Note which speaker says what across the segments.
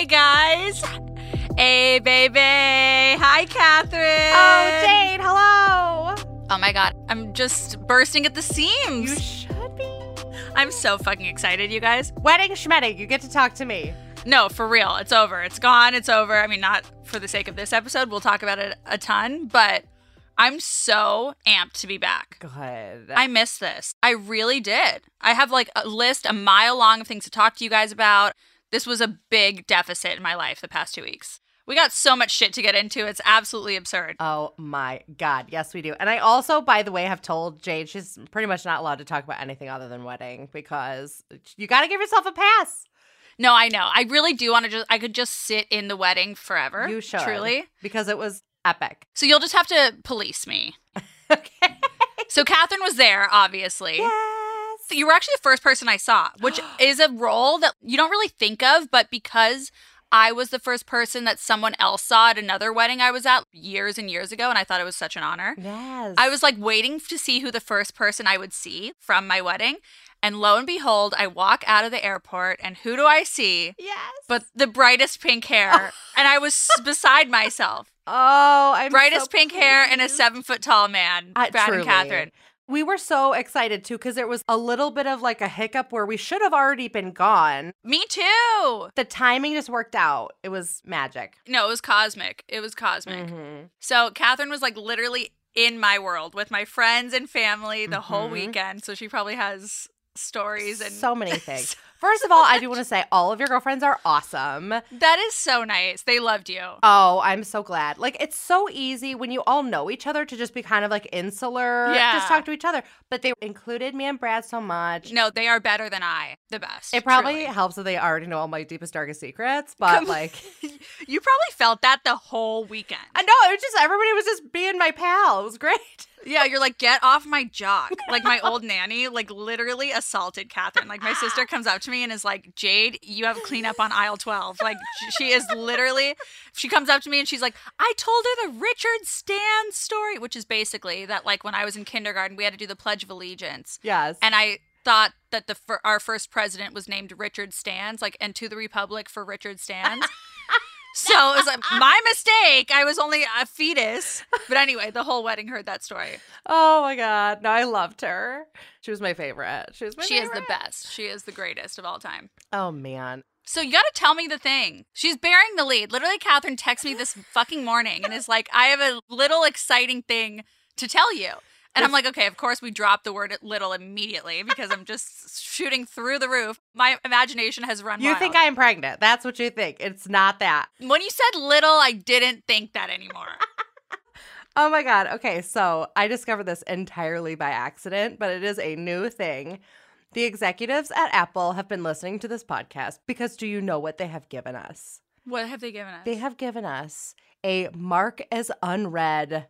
Speaker 1: Hi, guys. Hey, baby. Hi, Catherine.
Speaker 2: Oh, Jade, hello.
Speaker 1: Oh my God. I'm just bursting at the seams.
Speaker 2: You should be.
Speaker 1: I'm so fucking excited, you guys.
Speaker 2: Wedding schmedding, you get to talk to me.
Speaker 1: No, for real. It's over. It's gone. It's over. I mean, not for the sake of this episode. We'll talk about it a ton, but I'm so amped to be back.
Speaker 2: Good.
Speaker 1: I miss this. I really did. I have like a list a mile long of things to talk to you guys about. This was a big deficit in my life the past two weeks. We got so much shit to get into. It's absolutely absurd.
Speaker 2: Oh my God. Yes, we do. And I also, by the way, have told Jade she's pretty much not allowed to talk about anything other than wedding because you got to give yourself a pass.
Speaker 1: No, I know. I really do want to just, I could just sit in the wedding forever.
Speaker 2: You should.
Speaker 1: Truly.
Speaker 2: Because it was epic.
Speaker 1: So you'll just have to police me.
Speaker 2: Okay.
Speaker 1: So Catherine was there, obviously.
Speaker 2: Yes.
Speaker 1: You were actually the first person I saw, which is a role that you don't really think of, but because I was the first person that someone else saw at another wedding I was at years and years ago, and I thought it was such an honor.
Speaker 2: Yes.
Speaker 1: I was like waiting to see who the first person I would see from my wedding. And lo and behold, I walk out of the airport, and who do I see?
Speaker 2: Yes.
Speaker 1: But the brightest pink hair. and I was beside myself.
Speaker 2: oh, I'm
Speaker 1: Brightest
Speaker 2: so
Speaker 1: pink hair and a seven foot tall man,
Speaker 2: Uh,
Speaker 1: Brad
Speaker 2: truly.
Speaker 1: and Catherine.
Speaker 2: We were so excited too because there was a little bit of like a hiccup where we should have already been gone.
Speaker 1: Me too.
Speaker 2: The timing just worked out. It was magic.
Speaker 1: No, it was cosmic. It was cosmic.
Speaker 2: Mhm.
Speaker 1: So Catherine was like literally in my world with my friends and family the whole
Speaker 2: Mhm.
Speaker 1: weekend. So she probably has stories and
Speaker 2: So many things. First of all, I do want to say all of your girlfriends are awesome.
Speaker 1: that is so nice. They loved you.
Speaker 2: Oh, I'm so glad. Like it's so easy when you all know each other to just be kind of like insular,
Speaker 1: Yeah.
Speaker 2: just talk to each other. But they included me and Brad so much.
Speaker 1: No, they are better than I. The best.
Speaker 2: It probably
Speaker 1: truly.
Speaker 2: helps that they already know all my deepest, darkest secrets, but like
Speaker 1: you probably felt that the whole weekend.
Speaker 2: I know it was just everybody was just being my pal. It was great.
Speaker 1: Yeah, you're like, get off my jock. Like my old nanny, like literally assaulted Catherine. Like my sister comes up to me and is like, Jade, you have a cleanup on aisle 12. Like she is literally, she comes up to me and she's like, I told her the Richard Stan story, which is basically that like when I was in kindergarten, we had to do the Pledge of Allegiance.
Speaker 2: Yes.
Speaker 1: And I thought that the our first president was named Richard Stans, like, and to the Republic for Richard Stans. so it was like my mistake. I was only a fetus. But anyway, the whole wedding heard that story.
Speaker 2: oh my god. No, I loved her. She was my favorite. She was my
Speaker 1: She is the best. She is the greatest of all time.
Speaker 2: Oh man.
Speaker 1: So you got to tell me the thing. She's bearing the lead. Literally, Catherine texts me this fucking morning and is like, "I have a little exciting thing to tell you." And I'm like, "Okay, of course we dropped the word little immediately because I'm just shooting through the roof. My imagination has run
Speaker 2: You
Speaker 1: wild.
Speaker 2: think I am pregnant. That's what you think. It's not that.
Speaker 1: when you said little, I didn't think that anymore.
Speaker 2: Oh my God. Okay. So I discovered this entirely by accident, but it is a new thing. The executives at Apple have been listening to this podcast because do you know what they have given us?
Speaker 1: what have they given us?
Speaker 2: They have given us a mark as unread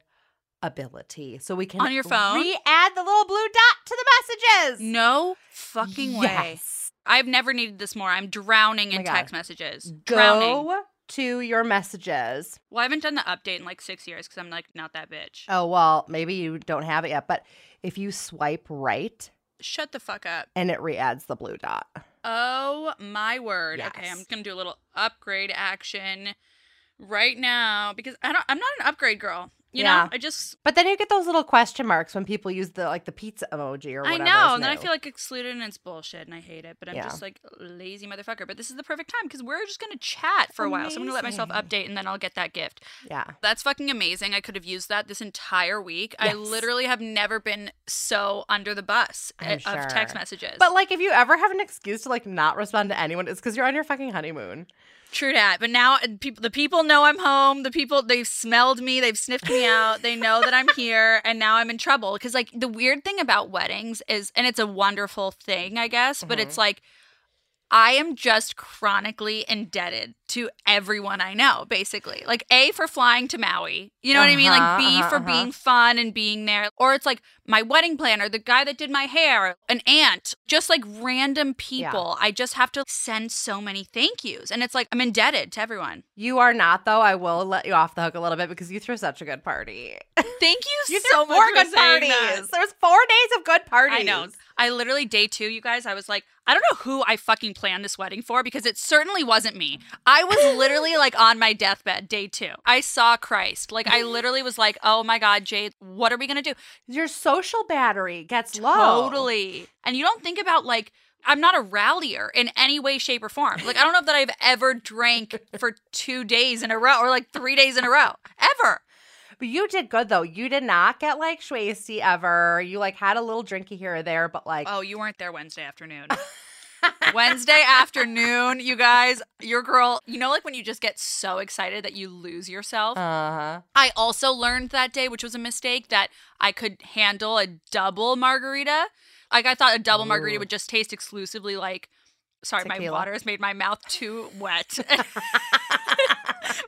Speaker 2: ability. So we can
Speaker 1: On your phone?
Speaker 2: re add the little blue dot to the messages.
Speaker 1: no fucking way. I've never needed this more. I'm drowning
Speaker 2: Oh
Speaker 1: in
Speaker 2: God.
Speaker 1: text messages. Drowning.
Speaker 2: Go to your messages.
Speaker 1: Well, I haven't done the update in like six years because I'm like not that bitch.
Speaker 2: Oh, well, maybe you don't have it yet, but if you swipe right
Speaker 1: Shut the fuck up.
Speaker 2: and it re adds the blue dot.
Speaker 1: Oh my word. Okay, I'm gonna do a little upgrade action right now because I don't. I'm not an upgrade girl. You
Speaker 2: Yeah.
Speaker 1: know, I just
Speaker 2: But then you get those little question marks when people use the like the pizza emoji or whatever.
Speaker 1: I
Speaker 2: know,
Speaker 1: and then I feel like excluded and it's bullshit and I hate it. But I'm
Speaker 2: Yeah.
Speaker 1: just like lazy motherfucker. But this is the perfect time because we're just gonna chat for a while. So I'm gonna let myself update and then I'll get that gift.
Speaker 2: yeah.
Speaker 1: That's fucking amazing. I could have used that this entire week. I literally have never been so under the bus uh, of text messages.
Speaker 2: But like, if you ever have an excuse to like not respond to anyone, it's because you're on your fucking honeymoon.
Speaker 1: True that. But now uh, people, the people know I'm home. The people they've smelled me. They've sniffed me out. They know that I'm here, and now I'm in trouble. Because like the weird thing about weddings is, and it's a wonderful thing, I guess. But
Speaker 2: Mhm.
Speaker 1: it's like I am just chronically indebted to everyone I know, basically. Like A for flying to Maui. You know what I mean? Like
Speaker 2: Uh-huh,
Speaker 1: B
Speaker 2: uh-huh,
Speaker 1: for
Speaker 2: uh-huh.
Speaker 1: being fun and being there. Or it's like my wedding planner, the guy that did my hair, an aunt, just like random people. I just have to send so many thank yous. And it's like I'm indebted to everyone.
Speaker 2: You are not, though. I will let you off the hook a little bit because you threw such a good party.
Speaker 1: Thank you,
Speaker 2: You
Speaker 1: so
Speaker 2: four
Speaker 1: much for
Speaker 2: good parties.
Speaker 1: that.
Speaker 2: There was four days of good parties.
Speaker 1: I know. I literally day two, you guys, I was like, I don't know who I fucking planned this wedding for because it certainly wasn't me. I was literally like on my deathbed day two. I saw Christ. Like I literally was like, oh my God, Jade, what are we gonna do?
Speaker 2: Your social battery gets low.
Speaker 1: Totally. And you don't think about like I'm not a rallier in any way, shape, or form. Like I don't know that I've ever drank for two days in a row or like three days in a row. Ever.
Speaker 2: But you did good though. You did not get like schwasty ever. You like had a little drinky here or there, but like
Speaker 1: Oh, you weren't there Wednesday afternoon. Wednesday afternoon, you guys, your girl, you know, like when you just get so excited that you lose yourself.
Speaker 2: uh-huh.
Speaker 1: I also learned that day, which was a mistake, that I could handle a double margarita. Like I thought a double margarita would just taste exclusively like sorry, my water has made my mouth too wet.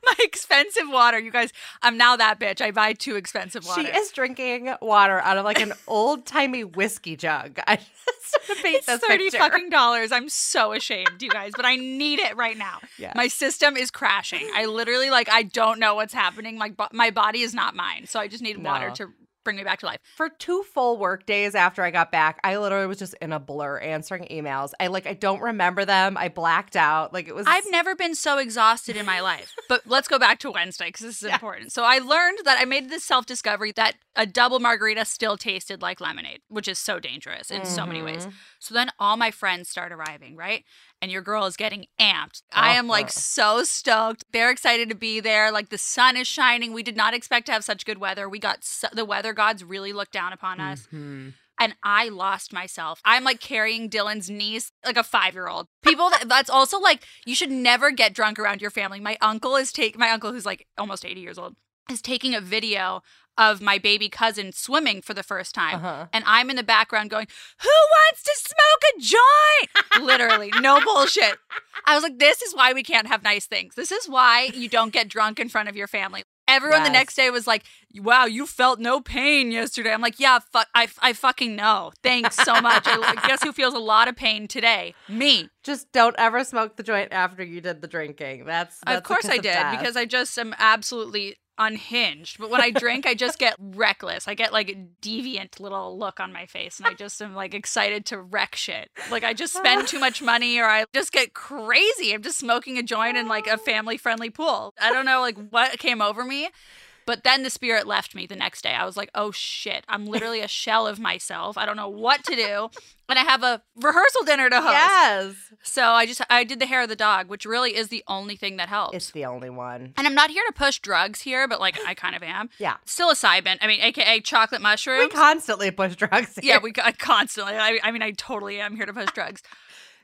Speaker 1: my expensive water, you guys. I'm now that bitch. I buy too expensive water.
Speaker 2: She is drinking water out of like an old timey whiskey jug. I just paint
Speaker 1: it's
Speaker 2: this
Speaker 1: thirty
Speaker 2: picture.
Speaker 1: fucking dollars. I'm so ashamed, you guys, but I need it right now.
Speaker 2: Yeah.
Speaker 1: My system is crashing. I literally like I don't know what's happening. Like bo- my body is not mine, so I just need water to bring me back to life.
Speaker 2: For two full work days after I got back, I literally was just in a blur answering emails. I like I don't remember them. I blacked out. Like it was
Speaker 1: I've never been so exhausted in my life. But let's go back to Wednesday because this is important. So I learned that I made this self discovery that a double margarita still tasted like lemonade, which is so dangerous in so many ways.
Speaker 2: Mhm.
Speaker 1: So then all my friends start arriving, right? And your girl is getting amped. I am like
Speaker 2: Uh-huh.
Speaker 1: so stoked. They're excited to be there. Like the sun is shining. We did not expect to have such good weather. We got su- the weather gods really looked down upon us
Speaker 2: Mhm.
Speaker 1: and I lost myself. I'm like carrying Dylan's niece like a five year old. People that, that's also like you should never get drunk around your family. My uncle is take my uncle who's like almost 80 years old is taking a video of my baby cousin swimming for the first time.
Speaker 2: Uh-huh.
Speaker 1: And I'm in the background going, Who wants to smoke a joint? Literally, no bullshit. I was like, This is why we can't have nice things. This is why you don't get drunk in front of your family. Everyone the next day was like, "Wow, you felt no pain yesterday." I'm like, "Yeah, fuck, I, I fucking know. Thanks so much. I, guess who feels a lot of pain today? Me.
Speaker 2: Just don't ever smoke the joint after you did the drinking. That's, that's
Speaker 1: of course I did because I just am absolutely unhinged. But when I drink, I just get reckless. I get like a deviant little look on my face, and I just am like excited to wreck shit. Like I just spend too much money, or I just get crazy. I'm just smoking a joint in like a family friendly pool. I don't know like what came over me. But then the spirit left me the next day. I was like, oh shit, I'm literally a shell of myself. I don't know what to do. And I have a rehearsal dinner to host.
Speaker 2: yes,
Speaker 1: So I just I did the hair of the dog, which really is the only thing that helps.
Speaker 2: it's the only one.
Speaker 1: and I'm not here to push drugs here, but like I kind of am.
Speaker 2: Yeah,
Speaker 1: Psilocybin, I mean, aka chocolate mushrooms.
Speaker 2: we constantly push drugs.
Speaker 1: yeah, we I constantly. I, I mean, I totally am here to push drugs.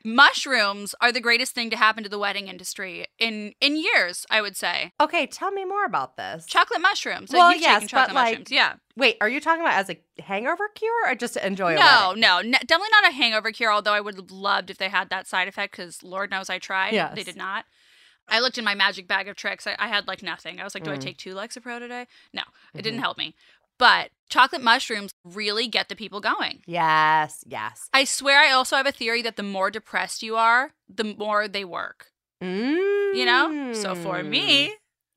Speaker 1: Mushrooms are the greatest thing to happen to the wedding industry in in years. I would say
Speaker 2: Okay, tell me more about this.
Speaker 1: chocolate mushrooms.
Speaker 2: Well, yes,
Speaker 1: chocolate
Speaker 2: but, like,
Speaker 1: mushrooms. Yeah.
Speaker 2: Wait, are you talking about as a hangover cure or just to enjoy a
Speaker 1: No, no, n- definitely not a hangover cure. Although I would have loved if they had that side effect, because Lord knows I tried.
Speaker 2: Yes.
Speaker 1: They did not. I looked in my magic bag of tricks. I, I had like nothing. I was like, do I
Speaker 2: Mm.
Speaker 1: take two Lexapro today? No, it didn't
Speaker 2: Mhm.
Speaker 1: help me. But chocolate mushrooms really get the people going.
Speaker 2: Yes, yes.
Speaker 1: I swear I also have a theory that the more depressed you are, the more they work.
Speaker 2: Mm.
Speaker 1: You know? So for me,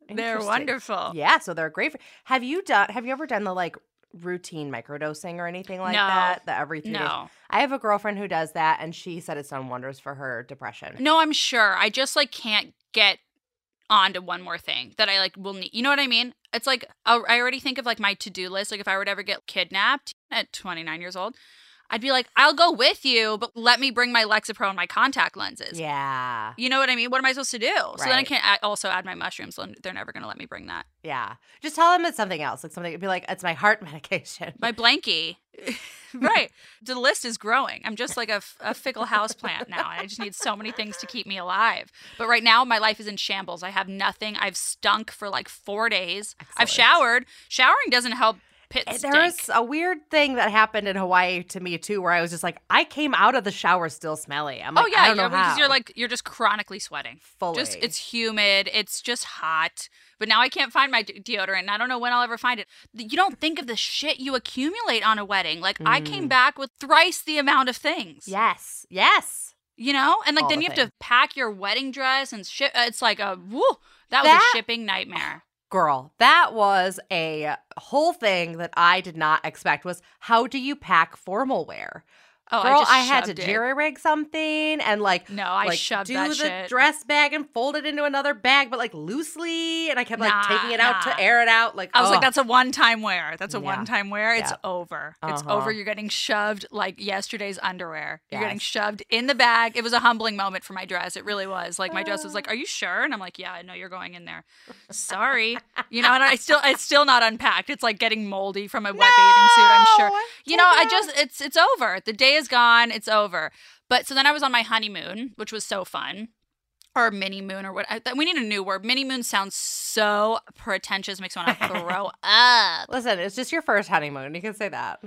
Speaker 1: they're wonderful.
Speaker 2: Yeah, so they're great. For, have you done? Have you ever done the like routine microdosing or anything like
Speaker 1: No.
Speaker 2: that? The every three days. I have a girlfriend who does that, and she said it's done wonders for her depression.
Speaker 1: No, I'm sure. I just like can't get onto one more thing that I like will need. You know what I mean? It's like I'll- I already think of like my to-do list. Like if I were to ever get kidnapped at 29 years old, I'd be like, I'll go with you, but let me bring my Lexapro and my contact lenses.
Speaker 2: Yeah,
Speaker 1: You know what I mean? What am I supposed to do? So then I can't also add my mushrooms. So they're never going to let me bring that.
Speaker 2: yeah. Just tell them it's something else, like something. Be like, it's my heart medication.
Speaker 1: My blankie. right. The list is growing. I'm just like a fickle house plant now. I just need so many things to keep me alive. But right now, my life is in shambles. I have nothing. I've stunk for like four days. I've showered. Showering doesn't help pit stink.
Speaker 2: There was a weird thing that happened in Hawaii to me too, where I was just like, I came out of the shower still smelly. I'm like,
Speaker 1: oh yeah,
Speaker 2: I don't
Speaker 1: you're, because you're like you're just chronically sweating.
Speaker 2: fully.
Speaker 1: Just it's humid. It's just hot. But now I can't find my de- deodorant. And I don't know when I'll ever find it. You don't think of the shit you accumulate on a wedding. Like I came
Speaker 2: Mm.
Speaker 1: back with thrice the amount of things.
Speaker 2: yes, yes.
Speaker 1: You know, and like
Speaker 2: All
Speaker 1: then
Speaker 2: the
Speaker 1: you have to pack your wedding dress and shit. It's like a woo. That was a shipping nightmare.
Speaker 2: Girl, that was a whole thing that I did not expect was how do you pack formal wear?
Speaker 1: Oh, I
Speaker 2: Girl,
Speaker 1: just
Speaker 2: I, had to jerry rig something and like
Speaker 1: No, I
Speaker 2: like
Speaker 1: shoved
Speaker 2: do the
Speaker 1: shit.
Speaker 2: dress bag and fold it into another bag, but like loosely, and I kept like
Speaker 1: Nah,
Speaker 2: taking it out to air it out. Like
Speaker 1: I was like, that's a one time wear. That's a
Speaker 2: Yeah.
Speaker 1: one time wear. It's
Speaker 2: Yeah.
Speaker 1: over. It's
Speaker 2: Uh-huh.
Speaker 1: over. You're getting shoved like yesterday's underwear. You're getting shoved in the bag. It was a humbling moment for my dress. It really was. Like my dress was like, "Are you sure?" And I'm like, "Yeah, I know you're going in there." Sorry, you know. And I still, it's still not unpacked. It's like getting moldy from a wet bathing suit. I'm sure.
Speaker 2: No!
Speaker 1: You know, I just, it's, it's over. The day is gone. It's over. But so then I was on my honeymoon, which was so fun. Or mini moon, or what? I, we need a new word. Mini moon sounds so pretentious, makes me want to throw up.
Speaker 2: Listen, it's just your first honeymoon. You can say that.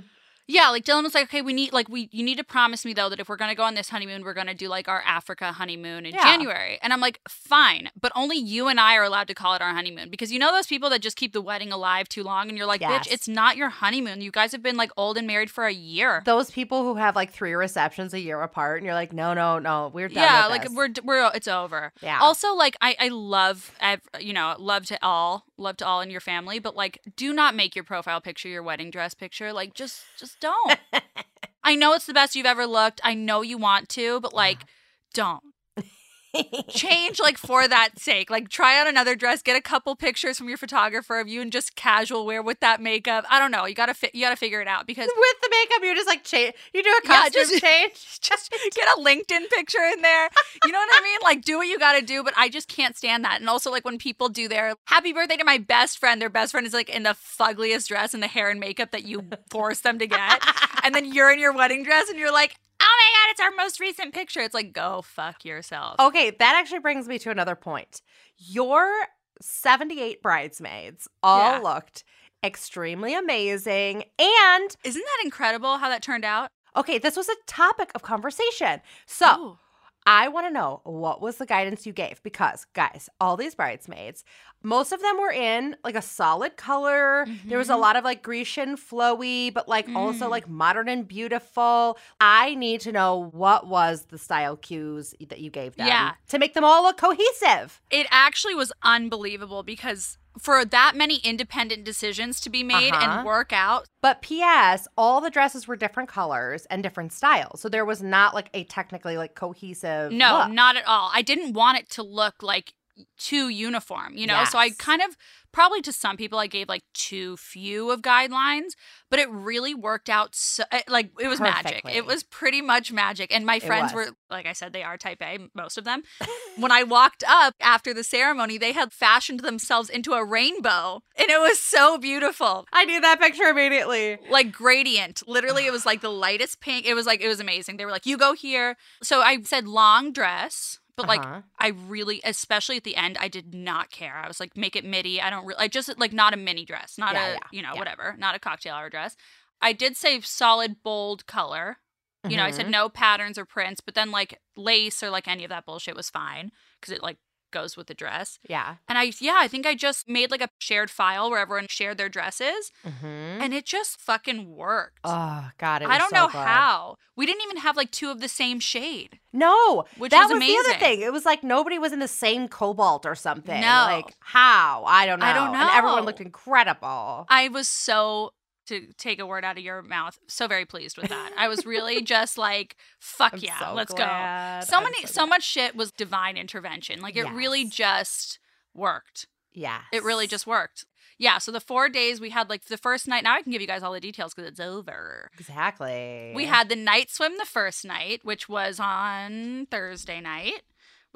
Speaker 1: Yeah, like Dylan was like, okay, we need like we you need to promise me though that if we're gonna go on this honeymoon, we're gonna do like our Africa honeymoon in
Speaker 2: Yeah.
Speaker 1: January. And I'm like, fine, but only you and I are allowed to call it our honeymoon because you know those people that just keep the wedding alive too long, and you're like,
Speaker 2: Yes.
Speaker 1: bitch, it's not your honeymoon. You guys have been like old and married for a year.
Speaker 2: Those people who have like three receptions a year apart, and you're like, no, no, no, we're done.
Speaker 1: yeah, like
Speaker 2: this.
Speaker 1: we're we're it's over.
Speaker 2: yeah.
Speaker 1: Also, like I I love I've you know love to all love to all in your family, but like do not make your profile picture your wedding dress picture. Like just just don't. I know it's the best you've ever looked. I know you want to, but like don't change like for that sake. Like try on another dress, get a couple pictures from your photographer of you in just casual wear with that makeup. I don't know. You gotta fi- you gotta figure it out because
Speaker 2: with the makeup, you're just like change. You do a
Speaker 1: Yeah,
Speaker 2: costume
Speaker 1: just-
Speaker 2: change.
Speaker 1: just get a LinkedIn picture in there. You know what I mean? Like, do what you got to do, but I just can't stand that. And also, like, when people do their happy birthday to my best friend, their best friend is like in the fuggliest dress and the hair and makeup that you force them to get. And then you're in your wedding dress and you're like, my God, it's our most recent picture. It's like, go fuck yourself.
Speaker 2: Okay, that actually brings me to another point. Your 78 bridesmaids all
Speaker 1: Yeah.
Speaker 2: looked extremely amazing. And
Speaker 1: Isn't that incredible how that turned out?
Speaker 2: okay, this was a topic of conversation. So
Speaker 1: Ooh.
Speaker 2: I want to know what was the guidance you gave because, guys, all these bridesmaids, most of them were in like a solid color. There was a
Speaker 1: Mhm.
Speaker 2: lot of like Grecian flowy, but like also
Speaker 1: Mm.
Speaker 2: like modern and beautiful. I need to know what was the style cues that you gave them
Speaker 1: Yeah.
Speaker 2: to make them all look cohesive.
Speaker 1: It actually was unbelievable because for that many independent decisions to be made
Speaker 2: Uh-huh.
Speaker 1: and work out,
Speaker 2: But P.S., all the dresses were different colors and different styles. So there was not like a technically like cohesive.
Speaker 1: No,
Speaker 2: look.
Speaker 1: not at all. I didn't want it to look like too uniform, you know? So I kind of probably to some people I gave like too few of guidelines, but it really worked out so eh, like it was magic. It was pretty much magic. And my friends were like I said they are type A, most of them. when I walked up after the ceremony, they had fashioned themselves into a rainbow, and it was so beautiful
Speaker 2: I knew that picture immediately.
Speaker 1: like gradient. Literally, it was like the lightest pink. It was like it was amazing. They were like, "You go here." So I said long dress, but like
Speaker 2: Uh-huh.
Speaker 1: I really, especially at the end, I did not care. I was like, "Make it midi." I don't really, I just like not a mini dress, not
Speaker 2: Yeah,
Speaker 1: a
Speaker 2: yeah,
Speaker 1: you know
Speaker 2: yeah.
Speaker 1: whatever, not a cocktail hour dress. I did say solid bold color. You know, I said
Speaker 2: Mhm.
Speaker 1: no patterns or prints, but then like lace or like any of that bullshit was fine because it like goes with the dress.
Speaker 2: Yeah.
Speaker 1: And I, yeah, I think I just made like a shared file where everyone shared their dresses,
Speaker 2: Mm-hmm.
Speaker 1: and it just fucking worked.
Speaker 2: Oh God, it
Speaker 1: I don't
Speaker 2: so
Speaker 1: know
Speaker 2: good.
Speaker 1: how. We didn't even have like two of the same shade.
Speaker 2: No,
Speaker 1: Which
Speaker 2: that
Speaker 1: was
Speaker 2: was, the other thing. It was like nobody was in the same cobalt or something.
Speaker 1: No.
Speaker 2: like how? I don't know.
Speaker 1: I don't know.
Speaker 2: And everyone looked incredible.
Speaker 1: I was so to take a word out of your mouth, so very pleased with that. I was really just like, fuck
Speaker 2: I'm
Speaker 1: yeah,
Speaker 2: so
Speaker 1: let's
Speaker 2: glad.
Speaker 1: go. So many, so,
Speaker 2: glad.
Speaker 1: much shit was divine intervention. Like it really just worked.
Speaker 2: Yeah,
Speaker 1: It really just worked. Yeah. So the four days we had, like the first night. Now I can give you guys all the details because it's over.
Speaker 2: exactly.
Speaker 1: We had the night swim the first night, which was on Thursday night,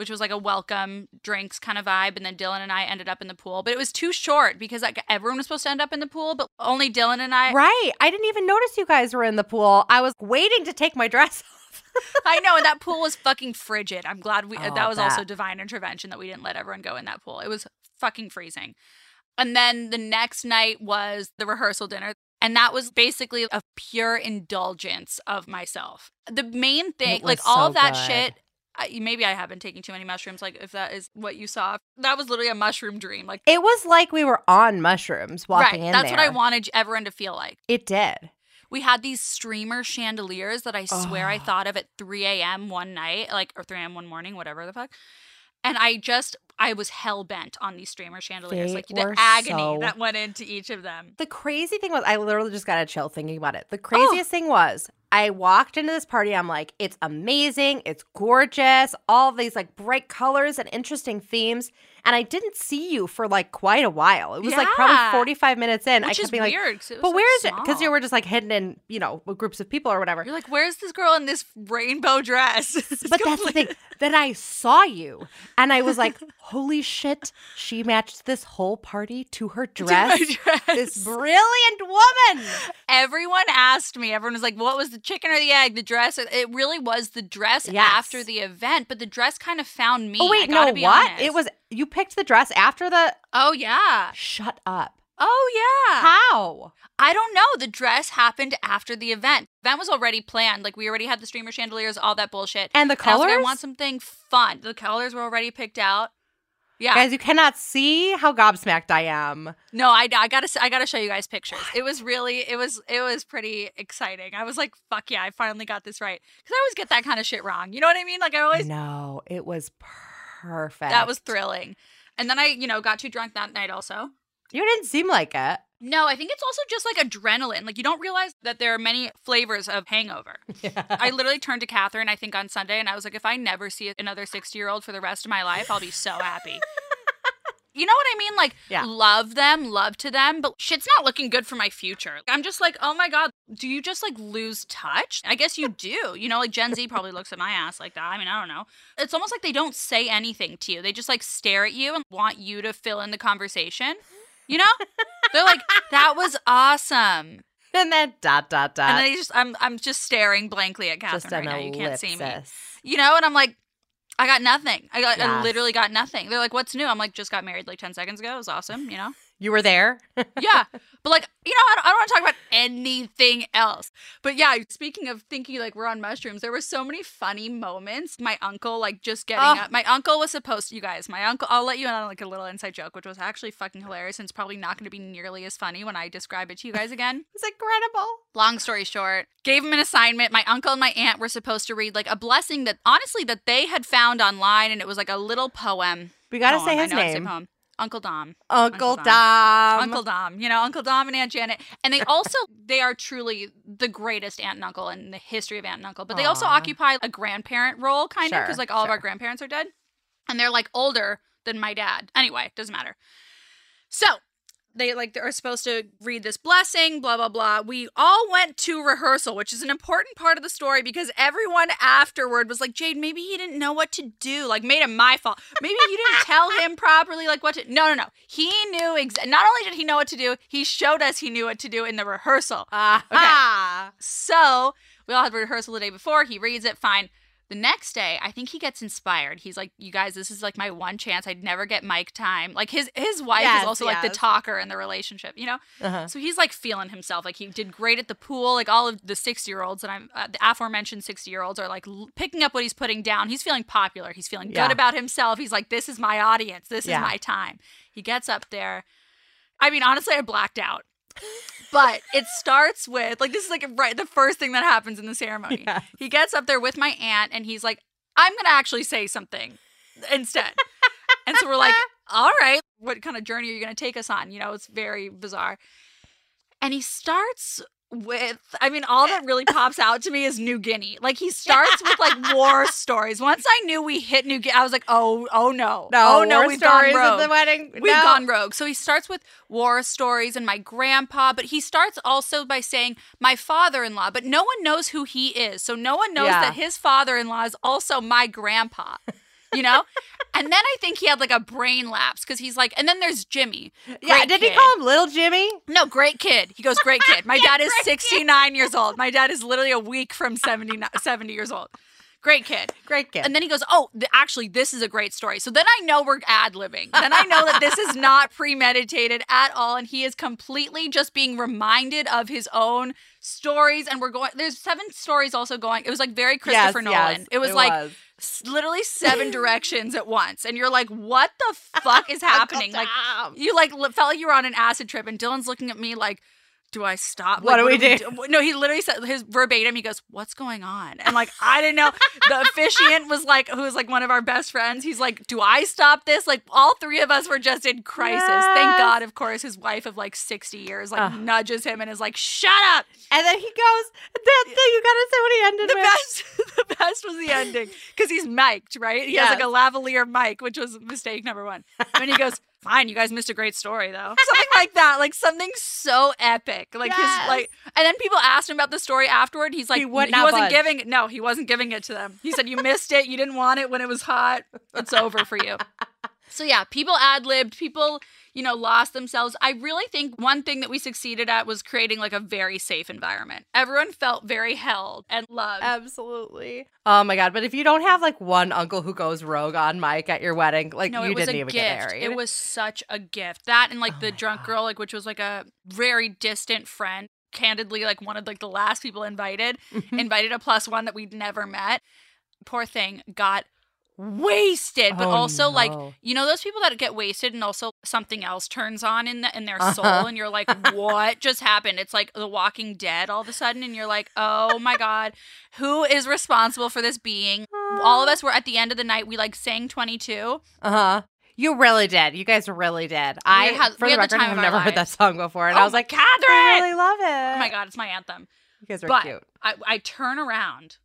Speaker 1: which was like a welcome drinks kind of vibe. And then Dylan and I ended up in the pool, but it was too short because like everyone was supposed to end up in the pool, but only Dylan and I.
Speaker 2: right. I didn't even notice you guys were in the pool. I was waiting to take my dress off.
Speaker 1: I know, and that pool was fucking frigid. I'm glad we
Speaker 2: Oh,
Speaker 1: that was also divine intervention that we didn't let everyone go in that pool. It was fucking freezing. And then the next night was the rehearsal dinner. And that was basically a pure indulgence of myself. The main thing, like
Speaker 2: was
Speaker 1: all of that
Speaker 2: good.
Speaker 1: shit, I, maybe I have been taking too many mushrooms. Like if that is what you saw, that was literally a mushroom dream. Like
Speaker 2: It was like we were on mushrooms walking
Speaker 1: right,
Speaker 2: in
Speaker 1: that's what I wanted everyone to feel like.
Speaker 2: It did.
Speaker 1: We had these streamer chandeliers that I swear I
Speaker 2: Oh.
Speaker 1: thought of at 3 a.m. one night, like, or 3 a.m. one morning, whatever the fuck. And I just, I was hell bent on these streamer chandeliers.
Speaker 2: They
Speaker 1: like the agony
Speaker 2: so-
Speaker 1: that went into each of them.
Speaker 2: The crazy thing was, I literally just got a chill thinking about it. The
Speaker 1: Oh.
Speaker 2: craziest thing was, I walked into this party. I'm like, it's amazing. It's gorgeous. All these like bright colors and interesting themes. And I didn't see you for like quite a while. It was like probably 45 minutes in. I
Speaker 1: Which
Speaker 2: kept
Speaker 1: is
Speaker 2: being like,
Speaker 1: weird. was,
Speaker 2: but
Speaker 1: like,
Speaker 2: where is it? Because you were just like hidden in, you know, with groups of people or whatever.
Speaker 1: You're like, where's this girl in this rainbow dress?
Speaker 2: But that's the thing. Then I saw you and I was like, holy shit, she matched this whole party to her
Speaker 1: to
Speaker 2: dress.
Speaker 1: my dress.
Speaker 2: This brilliant woman.
Speaker 1: Everyone asked me. Everyone was like, "What was the chicken or the egg? The dress?" It really was the dress
Speaker 2: Yes.
Speaker 1: after the event, but the dress kind of found me.
Speaker 2: Oh,
Speaker 1: I
Speaker 2: wait, no, what?
Speaker 1: honest.
Speaker 2: It was, you picked the dress after the,
Speaker 1: Oh yeah.
Speaker 2: shut up.
Speaker 1: Oh yeah.
Speaker 2: How?
Speaker 1: I don't know. The dress happened after the event. Event was already planned. Like we already had the streamer chandeliers, all that bullshit.
Speaker 2: And the
Speaker 1: And I like,
Speaker 2: colors?
Speaker 1: I want something fun. The colors were already picked out. Yeah.
Speaker 2: Guys, you cannot see how gobsmacked I am.
Speaker 1: No, I, I gotta I gotta show you guys pictures. It was really it was it was pretty exciting. I was like, fuck yeah, I finally got this right. Because I always get that kind of shit wrong. You know what I mean? Like I always
Speaker 2: No, it was perfect.
Speaker 1: That was thrilling. And then I you know got too drunk that night also.
Speaker 2: You didn't seem like it.
Speaker 1: No, I think it's also just like adrenaline. Like you don't realize that there are many flavors of hangover.
Speaker 2: Yeah.
Speaker 1: I literally turned to Catherine, I think on Sunday, and I was like, if I never see another 60 year old for the rest of my life, I'll be so happy. you know what I mean? Like,
Speaker 2: Yeah.
Speaker 1: love them, love to them, but shit's not looking good for my future. I'm just like, oh my God, do you just like lose touch? I guess you do. You know, like Gen Z probably looks at my ass like that. I mean, I don't know. It's almost like they don't say anything to you, they just like stare at you and want you to fill in the conversation. You know? They're like, that was awesome.
Speaker 2: and then dot, dot, dot.
Speaker 1: And then they just I'm I'm just staring blankly at Catherine
Speaker 2: Just
Speaker 1: right now. You can't see me. You know, and I'm like, I got nothing. I got I literally got nothing. They're like, what's new? I'm like, just got married like ten seconds ago. It was awesome, you know?
Speaker 2: You were there?
Speaker 1: Yeah. but like, you know, I don't, I don't want to talk about anything else. But yeah, speaking of thinking like we're on mushrooms, there were so many funny moments. My uncle, like just getting
Speaker 2: Oh.
Speaker 1: up. My uncle was supposed to, you guys, my uncle, I'll let you in on like a little inside joke, which was actually fucking hilarious and it's probably not going to be nearly as funny when I describe it to you guys again.
Speaker 2: It's incredible.
Speaker 1: long story short gave him an assignment my uncle and my aunt were supposed to read like a blessing that honestly that they had found online and it was like a little poem
Speaker 2: We got to say his
Speaker 1: know it's a
Speaker 2: name.
Speaker 1: Uncle dom.
Speaker 2: Uncle
Speaker 1: Uncle
Speaker 2: Dom.
Speaker 1: uncle dom you know uncle dom and aunt janet. And they also they are truly the greatest aunt and uncle in the history of aunt and uncle but they also occupy a grandparent role kind of because like all of our grandparents are dead. And they're like older than my dad. Anyway doesn't matter. So they like are supposed to read this blessing, blah blah blah. We all went to rehearsal, which is an important part of the story because everyone afterward was like, "Jade, maybe he didn't know what to do. Like, made it my fault. Maybe you didn't tell him properly, like what to." No, no, no. He knew. Ex- Not only did he know what to do, he showed us he knew what to do in the rehearsal.
Speaker 2: Ah, Aha.
Speaker 1: So we all had rehearsal the day before. He reads it, fine. The next day, I think he gets inspired. He's like, "You guys, this is like my one chance. I'd never get mic time." Like his his wife
Speaker 2: Yes,
Speaker 1: is also like the talker in the relationship, you know.
Speaker 2: Uh-huh.
Speaker 1: So he's like feeling himself. Like he did great at the pool. Like all of the sixty year olds and I'm uh, the aforementioned sixty year olds are like l- picking up what he's putting down. He's feeling popular. He's feeling
Speaker 2: Yeah.
Speaker 1: good about himself. He's like, "This is my audience. This
Speaker 2: Yeah.
Speaker 1: is my time." He gets up there. I mean, honestly, I blacked out. But it starts with like this is like right the first thing that happens in the ceremony.
Speaker 2: Yes.
Speaker 1: He gets up there with my aunt and he's like, "I'm gonna actually say something instead." and so we're like, "All right, what kind of journey are you gonna take us on?" You know, it's very bizarre. And he starts with I mean, all that really pops out to me is New Guinea. Like he starts with like war stories. Once I knew we hit New Guinea, I was like, "Oh, oh no,
Speaker 2: No,
Speaker 1: oh no, we've gone
Speaker 2: stories
Speaker 1: rogue."
Speaker 2: the wedding.
Speaker 1: We've
Speaker 2: no.
Speaker 1: gone rogue. So he starts with war stories and my grandpa, but he starts also by saying my father in law, but no one knows who he is. So no one knows
Speaker 2: Yeah.
Speaker 1: that his father in law is also my grandpa, you know? and then I think he had like a brain lapse because he's like, and then there's Jimmy.
Speaker 2: Yeah, did he call him Little Jimmy?
Speaker 1: No, great kid. He goes, great kid. My dad is
Speaker 2: great kid.
Speaker 1: 69 years old. My dad is literally a week from 70, 70 years old. Great kid.
Speaker 2: Great kid.
Speaker 1: And then he goes, "Oh, th- actually, this is a great story." So then I know we're ad libbing. Then I know that this is not premeditated at all, and he is completely just being reminded of his own stories. And we're going. There's seven stories also going. It was like very Christopher
Speaker 2: yes,
Speaker 1: Nolan.
Speaker 2: yes,
Speaker 1: it was like
Speaker 2: was.
Speaker 1: Literally seven directions at once, and you're like, "What the fuck is happening?" Like you like felt like you were on an acid trip, and Dylan's looking at me like. Do I stop?
Speaker 2: What do we do?
Speaker 1: No, he literally said his verbatim. He goes, "What's going on?" And like I didn't know. The officiant was like, who was like one of our best friends. He's like, "Do I stop this?" Like all three of us were just in crisis. Thank God, of course, his wife of like sixty years like
Speaker 2: Ugh.
Speaker 1: nudges him and is like, "Shut up."
Speaker 2: And then he goes, that thing, you gotta say what he ended
Speaker 1: The
Speaker 2: with.
Speaker 1: best, the best was the ending because he's mic'd, right? He has like a lavalier mic, which was mistake number one. And he goes, "Fine, you guys missed a great story, though." Something like that, like something so epic, like
Speaker 2: Yes.
Speaker 1: his like. And then people asked him about the story afterward. He's like,
Speaker 2: He would
Speaker 1: he wasn't
Speaker 2: budge.
Speaker 1: giving. No, he wasn't giving it to them. He said, "You missed it. You didn't want it when it was hot. It's over for you." So yeah, people ad libbed, people, you know, lost themselves. I really think one thing that we succeeded at was creating like a very safe environment. Everyone felt very held and loved.
Speaker 2: Absolutely. Oh my god! But if you don't have like one uncle who goes rogue on mic at your wedding, like
Speaker 1: no,
Speaker 2: you didn't even
Speaker 1: gift.
Speaker 2: get married.
Speaker 1: It was such a gift. That and like
Speaker 2: Oh
Speaker 1: the drunk
Speaker 2: God.
Speaker 1: girl, like which was like a very distant friend. Candidly, like one of like the last people invited,
Speaker 2: Mhm.
Speaker 1: invited a plus one that we'd never met. Poor thing got wasted, but
Speaker 2: Oh,
Speaker 1: also like you know those people that get wasted and also something else turns on in the, in their soul
Speaker 2: Uh-huh.
Speaker 1: and you're like what just happened it's like the walking dead all of a sudden and you're like oh my god who is responsible for this being all of us were at the end of the night we like sang 22
Speaker 2: Uh huh. You really did. You guys really did. I,
Speaker 1: had-
Speaker 2: for
Speaker 1: we
Speaker 2: the
Speaker 1: the
Speaker 2: record,
Speaker 1: time
Speaker 2: have
Speaker 1: of our
Speaker 2: never heard that song before, and
Speaker 1: Oh
Speaker 2: I was like,
Speaker 1: Catherine!
Speaker 2: I really love it.
Speaker 1: oh my god it's my anthem
Speaker 2: you guys are
Speaker 1: but
Speaker 2: cute.
Speaker 1: I, I turn around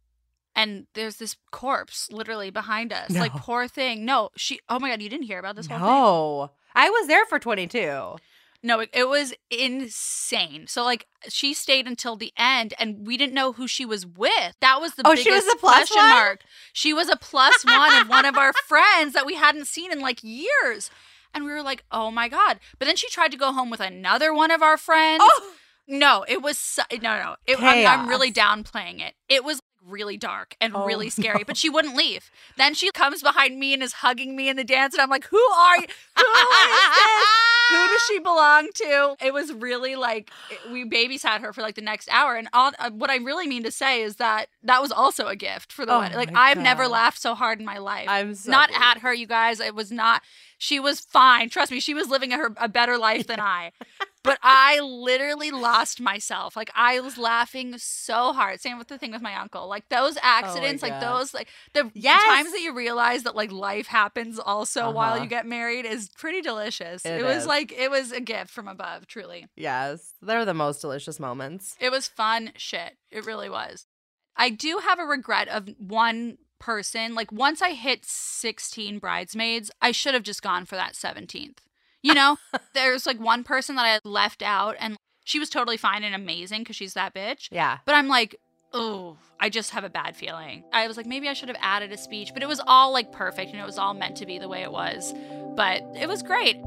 Speaker 1: and there's this corpse literally behind us like poor thing no she oh my god you didn't hear about this whole thing
Speaker 2: No, I was there for twenty two.
Speaker 1: No, it, it was insane. So like she stayed until the end and we didn't know who she was with. That was the
Speaker 2: Oh,
Speaker 1: biggest
Speaker 2: she was a plus
Speaker 1: question
Speaker 2: one?
Speaker 1: mark. She was a plus one of one of our friends that we hadn't seen in like years. And we were like, "Oh my god." But then she tried to go home with another one of our friends.
Speaker 2: Oh,
Speaker 1: No, it was no, no. It, I'm, I'm really downplaying it. It was really dark and
Speaker 2: Oh,
Speaker 1: really scary, but she wouldn't leave. Then she comes behind me and is hugging me in the dance, and I'm like, "Who are you? Who is this? Who does she belong to?" It was really like it- we babysat her for like the next hour, and all, uh, what I really mean to say is that that was also a gift for the
Speaker 2: Oh
Speaker 1: wedding. Like I've never laughed so hard in my life.
Speaker 2: I'm so
Speaker 1: not
Speaker 2: pleased.
Speaker 1: at her, you guys. It was not. She was fine. Trust me, she was living a, her, a better life than I. But I literally lost myself. Like I was laughing so hard. Same with the thing with my uncle. Like those accidents, like
Speaker 2: Oh God.
Speaker 1: those, like the
Speaker 2: Yes.
Speaker 1: times that you realize that like life happens also while
Speaker 2: Uh-huh.
Speaker 1: you get married is pretty delicious.
Speaker 2: It
Speaker 1: It, was like it was a gift from above. Truly,
Speaker 2: Yes, they're the most delicious moments.
Speaker 1: it was fun shit. It really was. I do have a regret of one person. Like once I hit 16 bridesmaids, I should have just gone for that 17th. You know, there's like one person that I left out and she was totally fine and amazing because she's that bitch.
Speaker 2: Yeah.
Speaker 1: But I'm like, oh, I just have a bad feeling. I was like, maybe I should have added a speech, but it was all like perfect and it was all meant to be the way it was. But it was great.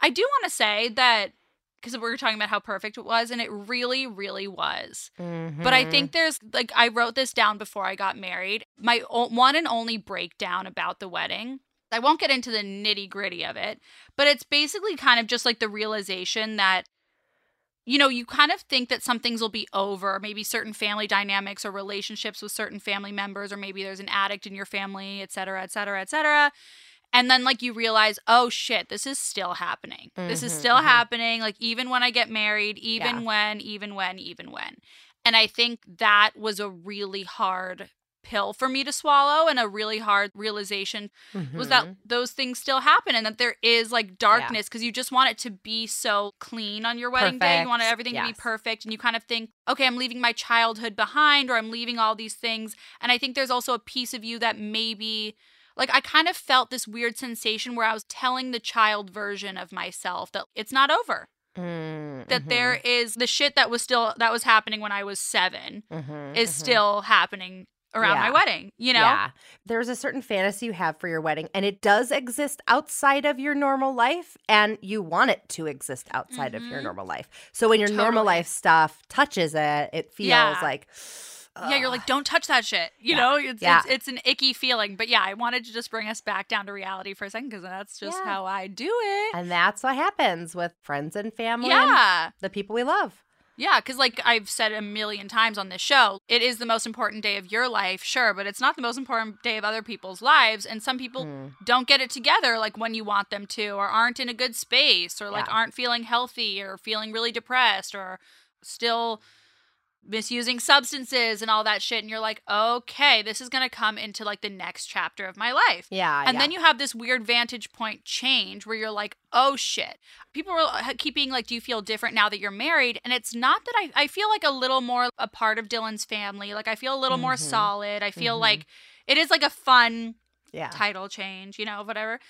Speaker 1: I do want to say that because we were talking about how perfect it was, and it really, really was. But I
Speaker 2: Mhm.
Speaker 1: think there's like, I wrote this down before I got married. My o- one and only breakdown about the wedding. I won't get into the nitty gritty of it, but it's basically kind of just like the realization that, you know, you kind of think that some things will be over, maybe certain family dynamics or relationships with certain family members, or maybe there's an addict in your family, et cetera, et cetera, et cetera. And then, like, you realize, oh shit, this is still happening. This is
Speaker 2: Mhm,
Speaker 1: still
Speaker 2: mhm.
Speaker 1: happening. Like, even when I get married, even
Speaker 2: Yeah.
Speaker 1: when, even when, even when. And I think that was a really hard pill for me to swallow and a really hard realization was that
Speaker 2: Mhm.
Speaker 1: those things still happen and that there is like darkness because you just want it to be so clean on your wedding day. You want
Speaker 2: Perfect,
Speaker 1: everything to be perfect and you kind of think, okay, I'm leaving my childhood behind or I'm leaving all these things. And I think there's also a piece of you that maybe like I kind of felt this weird sensation where I was telling the child version of myself that it's not over.
Speaker 2: Mm,
Speaker 1: That there is the shit that was still that was happening when I was 7
Speaker 2: mhm,
Speaker 1: is
Speaker 2: mhm.
Speaker 1: still happening around my wedding, you know?
Speaker 2: Yeah. There's a certain fantasy you have for your wedding, and it does exist outside of your normal life, and you want it to exist outside of your
Speaker 1: Mhm.
Speaker 2: normal life. So when your normal life stuff touches it, it feels
Speaker 1: Yeah.
Speaker 2: like.
Speaker 1: Yeah, you're like, don't touch that shit. You
Speaker 2: Yeah.
Speaker 1: know, it's,
Speaker 2: Yeah.
Speaker 1: it's it's an icky feeling. But yeah, I wanted to just bring us back down to reality for a second because that's just
Speaker 2: Yeah.
Speaker 1: how I do it.
Speaker 2: And that's what happens with friends and family and
Speaker 1: Yeah,
Speaker 2: the people we love.
Speaker 1: Yeah, because like I've said a million times on this show, it is the most important day of your life, sure, but it's not the most important day of other people's lives. And some people
Speaker 2: Mm.
Speaker 1: don't get it together like when you want them to, or aren't in a good space, or like
Speaker 2: Yeah.
Speaker 1: aren't feeling healthy, or feeling really depressed, or still misusing substances and all that shit. And you're like, okay, this is going to come into like the next chapter of my life.
Speaker 2: Yeah.
Speaker 1: And
Speaker 2: yeah.
Speaker 1: then you have this weird vantage point change where you're like, oh shit. People were uh, keeping like, do you feel different now that you're married? And it's not that I, I feel like a little more a part of Dylan's family. Like I feel a little more
Speaker 2: Mhm.
Speaker 1: solid. I feel
Speaker 2: Mhm.
Speaker 1: like it is like a fun
Speaker 2: yeah.
Speaker 1: title change, you know, whatever.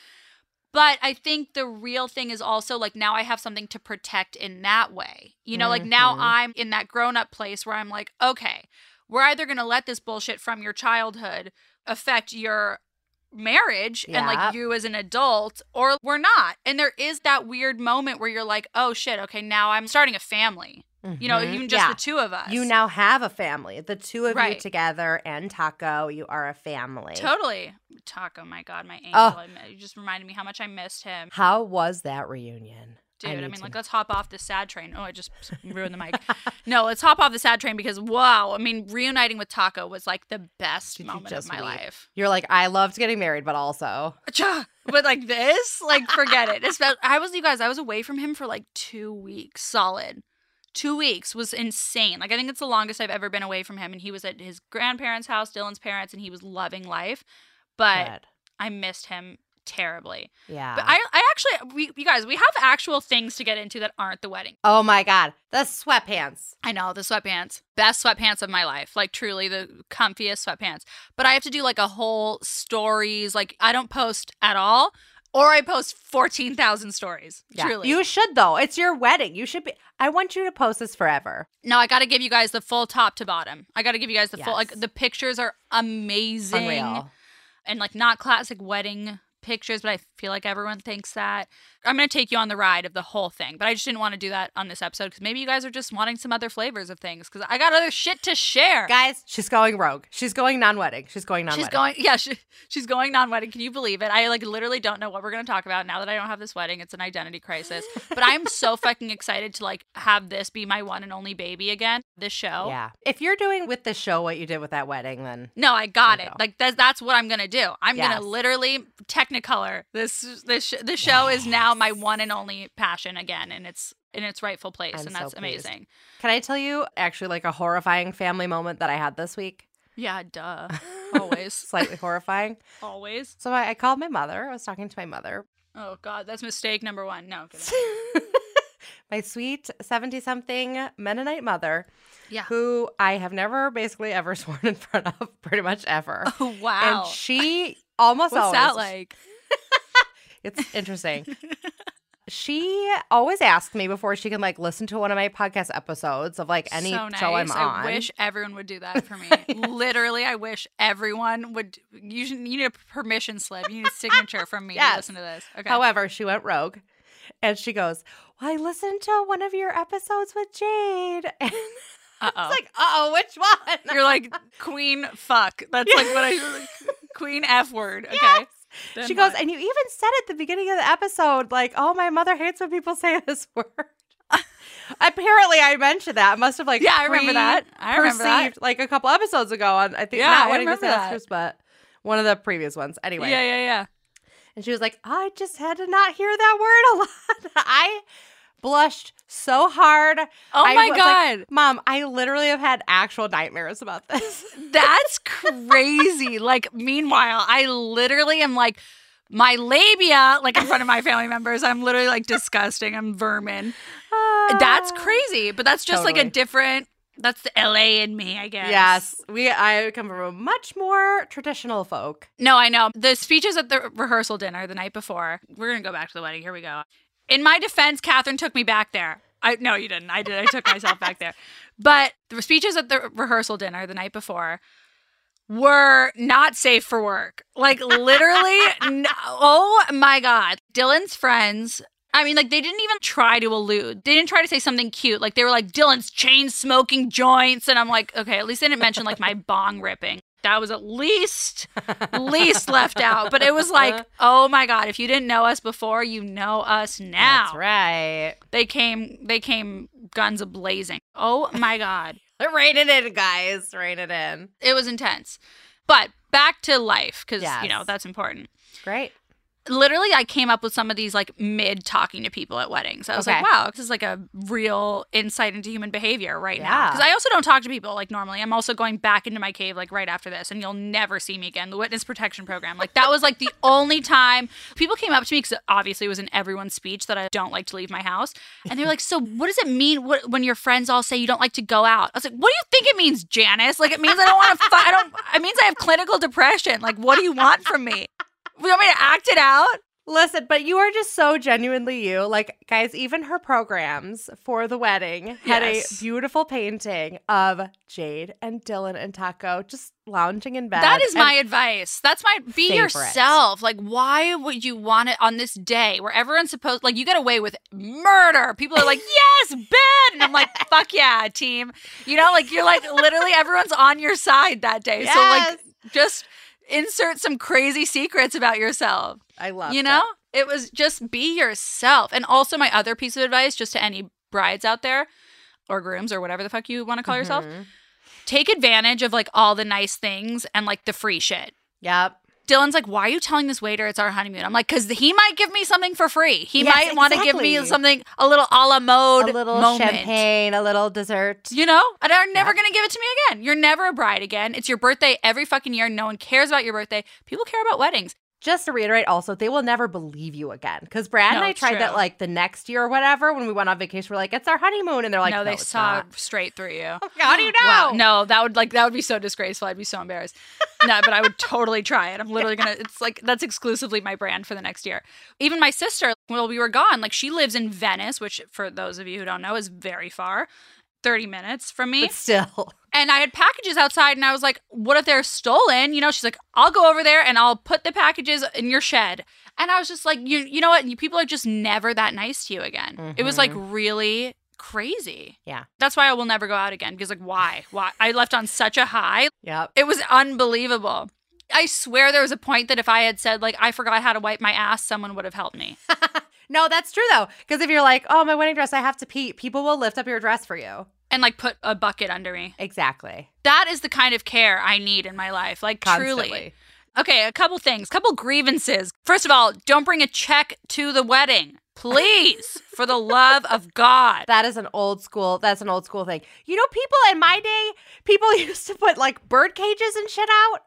Speaker 1: But I think the real thing is also like now I have something to protect in that way. You know, like now
Speaker 2: Mhm.
Speaker 1: I'm in that grown up place where I'm like, okay, we're either going to let this bullshit from your childhood affect your marriage and like you as an adult or we're not. And there is that weird moment where you're like, oh shit, okay, now I'm starting a family. Mm-hmm. You know, even just
Speaker 2: Yeah.
Speaker 1: the two of us.
Speaker 2: You now have a family. The two of
Speaker 1: Right.
Speaker 2: you together and Taco, you are a family.
Speaker 1: Totally. Taco, my God, my angel.
Speaker 2: Oh.
Speaker 1: You just reminded me how much I missed him.
Speaker 2: How was that reunion?
Speaker 1: Dude, I,
Speaker 2: need
Speaker 1: mean,
Speaker 2: to
Speaker 1: like, let's hop off the sad train. Oh, I just ruined the mic. no, let's hop off the sad train because, wow, I mean, reuniting with Taco was like the best
Speaker 2: Did
Speaker 1: moment of my life.
Speaker 2: You're like, I loved getting married, but also.
Speaker 1: But like this, like, forget it. Espe- I was, you guys, I was away from him for like two weeks solid. Two weeks was insane. Like, I think it's the longest I've ever been away from him. And he was at his grandparents' house, Dylan's parents, and he was loving life. But
Speaker 2: Good.
Speaker 1: I missed him terribly.
Speaker 2: Yeah.
Speaker 1: But I, I actually, we, you guys, we have actual things to get into that aren't the wedding.
Speaker 2: oh my God. The sweatpants.
Speaker 1: I know the sweatpants, best sweatpants of my life, like truly the comfiest sweatpants. But I have to do like a whole stories. Like I don't post at all, or I post fourteen thousand stories.
Speaker 2: Yeah.
Speaker 1: Truly,
Speaker 2: You should, though. It's your wedding. You should be. I want you to post this forever.
Speaker 1: no, I got to give you guys the full top to bottom. I got to give you guys the full. Like the pictures are amazing
Speaker 2: Unreal.
Speaker 1: and like not classic wedding pictures, but I feel like everyone thinks that. I'm going to take you on the ride of the whole thing, but I just didn't want to do that on this episode because maybe you guys are just wanting some other flavors of things because I got other shit to share.
Speaker 2: Guys, she's going rogue. She's going non wedding. She's going non wedding.
Speaker 1: She's going, yeah, she, she's going non-wedding. Can you believe it? I like literally don't know what we're gonna talk about now that I don't have this wedding. It's an identity crisis. But I'm so fucking excited to like have this be my one and only baby again. This show.
Speaker 2: Yeah. If you're doing with the show what you did with that wedding, then
Speaker 1: No, I got it.
Speaker 2: go.
Speaker 1: Like that's that's what I'm gonna do. I'm
Speaker 2: Yes.
Speaker 1: gonna literally Technicolor this this sh- this show is now my one and only passion again, and it's in its rightful place,
Speaker 2: I'm
Speaker 1: and that's
Speaker 2: pleased.
Speaker 1: amazing.
Speaker 2: can I tell you actually like a horrifying family moment that I had this week?
Speaker 1: Yeah, duh. Always,
Speaker 2: Slightly horrifying.
Speaker 1: always.
Speaker 2: So I, I called my mother. I was talking to my mother.
Speaker 1: Oh God, that's mistake number one. No,
Speaker 2: my sweet 70 something Mennonite mother,
Speaker 1: yeah.
Speaker 2: who I have never basically ever sworn in front of, pretty much ever.
Speaker 1: Oh wow.
Speaker 2: And she almost
Speaker 1: What's
Speaker 2: always.
Speaker 1: that like?
Speaker 2: It's interesting. she always asks me before she can like listen to one of my podcast episodes of like any
Speaker 1: so
Speaker 2: show I'm on.
Speaker 1: I wish everyone would do that for me. Literally, I wish everyone would. You, should, you need a permission slip. You need a signature from me
Speaker 2: Yes.
Speaker 1: to listen to this. Okay.
Speaker 2: However, she went rogue and she goes, Well, I listened to one of your episodes with Jade. And
Speaker 1: Uh
Speaker 2: I
Speaker 1: oh.
Speaker 2: was like, uh oh, which one?
Speaker 1: You're like queen fuck. That's like what I queen f word. Okay.
Speaker 2: Yes.
Speaker 1: Then
Speaker 2: she goes,
Speaker 1: what?
Speaker 2: and you even said at the beginning of the episode, like, oh, my mother hates when people say this word. Apparently, I mentioned that. I must have like
Speaker 1: Yeah, I remember that. I remember that.
Speaker 2: like a couple episodes ago on I think
Speaker 1: Yeah,
Speaker 2: not
Speaker 1: I remember that.
Speaker 2: disasters, but one of the previous ones. Anyway,
Speaker 1: Yeah, yeah, yeah.
Speaker 2: and she was like, I just had to not hear that word a lot. I blushed so hard.
Speaker 1: Oh
Speaker 2: I
Speaker 1: my
Speaker 2: was like,
Speaker 1: god.
Speaker 2: Mom, I literally have had actual nightmares about this.
Speaker 1: That's crazy. like, meanwhile, I literally am like, my labia, like in front of my family members, I'm literally like disgusting. I'm vermin. That's
Speaker 2: Ah.
Speaker 1: crazy, but that's just like a different. That's the LA in me, I guess.
Speaker 2: Yes, we. I come from a much more traditional folk.
Speaker 1: No, I know. The speeches at the rehearsal dinner the night before. We're gonna go back to the wedding. Here we go. In my defense, Catherine took me back there. I no, you didn't. I did. I took myself back there. But the speeches at the rehearsal dinner the night before were not safe for work. Like literally. no, oh my god. Dylan's friends. I mean, like they didn't even try to allude. They didn't try to say something cute. Like they were like Dylan's chain smoking joints, and I'm like, okay, at least they didn't mention like my bong ripping. That was at least least left out. But it was like, oh my god, if you didn't know us before, you know us now.
Speaker 2: That's right.
Speaker 1: They came they came guns a blazing. Oh my God.
Speaker 2: Rein it in, guys. Rein it in.
Speaker 1: It was intense. But back to life, because, you know, that's important.
Speaker 2: Great.
Speaker 1: Literally I came up with some of these like mid talking to people at weddings. I was like, wow, this is like a real insight into human behavior right now. Because I also don't talk to people like normally. I'm also going back into my cave like right after this, and you'll never see me again. The witness protection program, like that was like the only time people came up to me because obviously it was in everyone's speech that I don't like to leave my house, and they were like, so what does it mean what, when your friends all say you don't like to go out? I was like, what do you think it means, Janice? Like it means I don't want to. Fi- I don't. It means I have clinical depression. Like what do you want from me? You want me to act it out?
Speaker 2: Listen, but you are just so genuinely you. Like, guys, even her programs for the wedding had
Speaker 1: Yes.
Speaker 2: a beautiful painting of Jade and Dylan and Taco just lounging in bed.
Speaker 1: That is my advice. That's my be
Speaker 2: Favorite.
Speaker 1: yourself. Like, why would you want it on this day where everyone's supposed like you get away with murder? People are like, yes, Ben, and I'm like, fuck yeah, team. You know, like you're like literally everyone's on your side that day. So like, just insert some crazy secrets about yourself.
Speaker 2: I love
Speaker 1: you know, it was just be yourself. And also, my other piece of advice, just to any brides out there or grooms or whatever the fuck you want to call yourself,
Speaker 2: Mm-hmm.
Speaker 1: take advantage of like all the nice things and like the free shit.
Speaker 2: Yep.
Speaker 1: Dylan's like, why are you telling this waiter it's our honeymoon? I'm like, because he might give me something for free. He
Speaker 2: Yes,
Speaker 1: might want to give me something, a little a la mode
Speaker 2: A little
Speaker 1: moment.
Speaker 2: champagne, a little dessert.
Speaker 1: You know? And they're never
Speaker 2: Yeah.
Speaker 1: going to give it to me again. You're never a bride again. It's your birthday every fucking year. No one cares about your birthday. People care about weddings.
Speaker 2: Just to reiterate, also, they will never believe you again. Because Brad and I tried that like the next year or whatever when we went on vacation. We're like, it's our honeymoon. And they're like,
Speaker 1: no, they
Speaker 2: it's
Speaker 1: saw
Speaker 2: not."
Speaker 1: straight through you.
Speaker 2: Oh how do you know?
Speaker 1: Wow. No, that would like that would be so disgraceful. I'd be so embarrassed. no, but I would totally try it. I'm literally gonna. It's like that's exclusively my brand for the next year. Even my sister, while we were gone, like she lives in Venice, which for those of you who don't know is very far, thirty minutes from me.
Speaker 2: But still.
Speaker 1: And I had packages outside, and I was like, "What if they're stolen?" You know, she's like, "I'll go over there and I'll put the packages in your shed." And I was just like, "You, you know what? You people are just never that nice to you again." It was like mm-hmm. really crazy.
Speaker 2: Yeah.
Speaker 1: That's why I will never go out again because like why? Why? I left on such a high.
Speaker 2: Yeah.
Speaker 1: It was unbelievable. I swear there was a point that if I had said like I forgot how to wipe my ass, someone would have helped me.
Speaker 2: No, that's true though. Because if you're like, oh, my wedding dress, I have to pee, people will lift up your dress for you.
Speaker 1: And like put a bucket under me.
Speaker 2: Exactly.
Speaker 1: That is the kind of care I need in my life. Like truly. Okay, a couple things, couple grievances. First of all, don't bring a check to the wedding. Please, for the love of God.
Speaker 2: That is an old school. That's an old school thing. You know, people in my day, people used to put like bird cages and shit out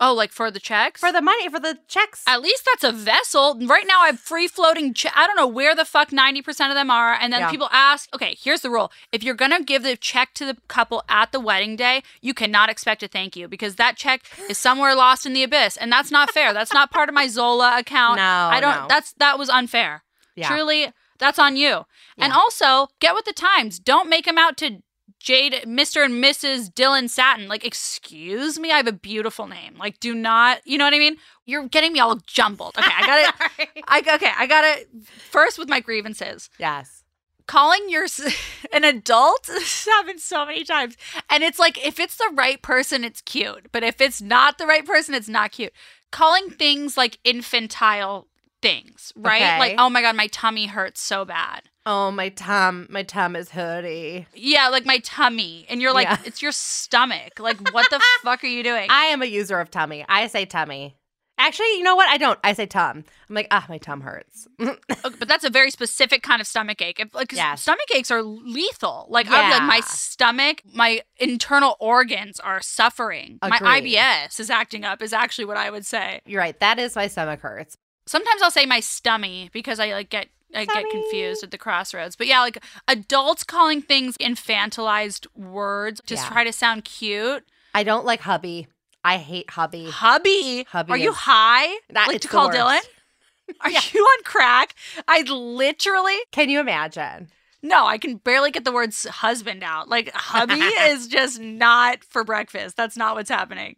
Speaker 1: Oh, like for the checks?
Speaker 2: for the money for the checks.
Speaker 1: At least that's a vessel. Right now, I have free floating. Che- I don't know where the fuck 90% of them are. And then
Speaker 2: Yeah.
Speaker 1: people ask, okay, here's the rule. If you're going to give the check to the couple at the wedding day, you cannot expect a thank you because that check is somewhere lost in the abyss. And that's not fair. That's not part of my Zola account.
Speaker 2: No,
Speaker 1: I don't,
Speaker 2: no.
Speaker 1: that's, that was unfair.
Speaker 2: Yeah.
Speaker 1: Truly, that's on you. And also, get with the times. Don't make them out to Jade, Mr. and Mrs. Dylan Satin. Like, excuse me, I have a beautiful name. Like, do not, you know what I mean? You're getting me all jumbled. Okay, I got it. I okay, I got it. First with my grievances.
Speaker 2: yes.
Speaker 1: Calling your an adult this happened so many times, and it's like if it's the right person, it's cute, but if it's not the right person, it's not cute. Calling things like infantile things, right?
Speaker 2: Okay.
Speaker 1: Like, oh my god, my tummy hurts so bad.
Speaker 2: Oh, my tum, my tum is hurty.
Speaker 1: Yeah, like my tummy, and you're like,
Speaker 2: Yeah.
Speaker 1: it's your stomach. Like, what the fuck are you doing?
Speaker 2: I am a user of tummy. I say tummy. Actually, you know what? I don't. I say tum. I'm like, ah, my tum hurts.
Speaker 1: Okay, but that's a very specific kind of stomach ache. If, like
Speaker 2: Yes.
Speaker 1: stomach aches are lethal. Like I'm like my stomach, my internal organs are suffering. My IBS is acting up. Is actually what I would say.
Speaker 2: You're right. That is my stomach hurts.
Speaker 1: Sometimes I'll say my stummy because I like get I get confused at the crossroads. But yeah, like adults calling things infantilized words just
Speaker 2: Yeah.
Speaker 1: try to sound cute.
Speaker 2: I don't like hubby. I hate hubby.
Speaker 1: Hubby,
Speaker 2: Hubby
Speaker 1: are you high?
Speaker 2: That-
Speaker 1: like to call
Speaker 2: worst.
Speaker 1: Dylan? Are
Speaker 2: Yeah.
Speaker 1: you on crack? I literally
Speaker 2: Can you imagine?
Speaker 1: No, I can barely get the words husband out. Like hubby is just not for breakfast. That's not what's happening.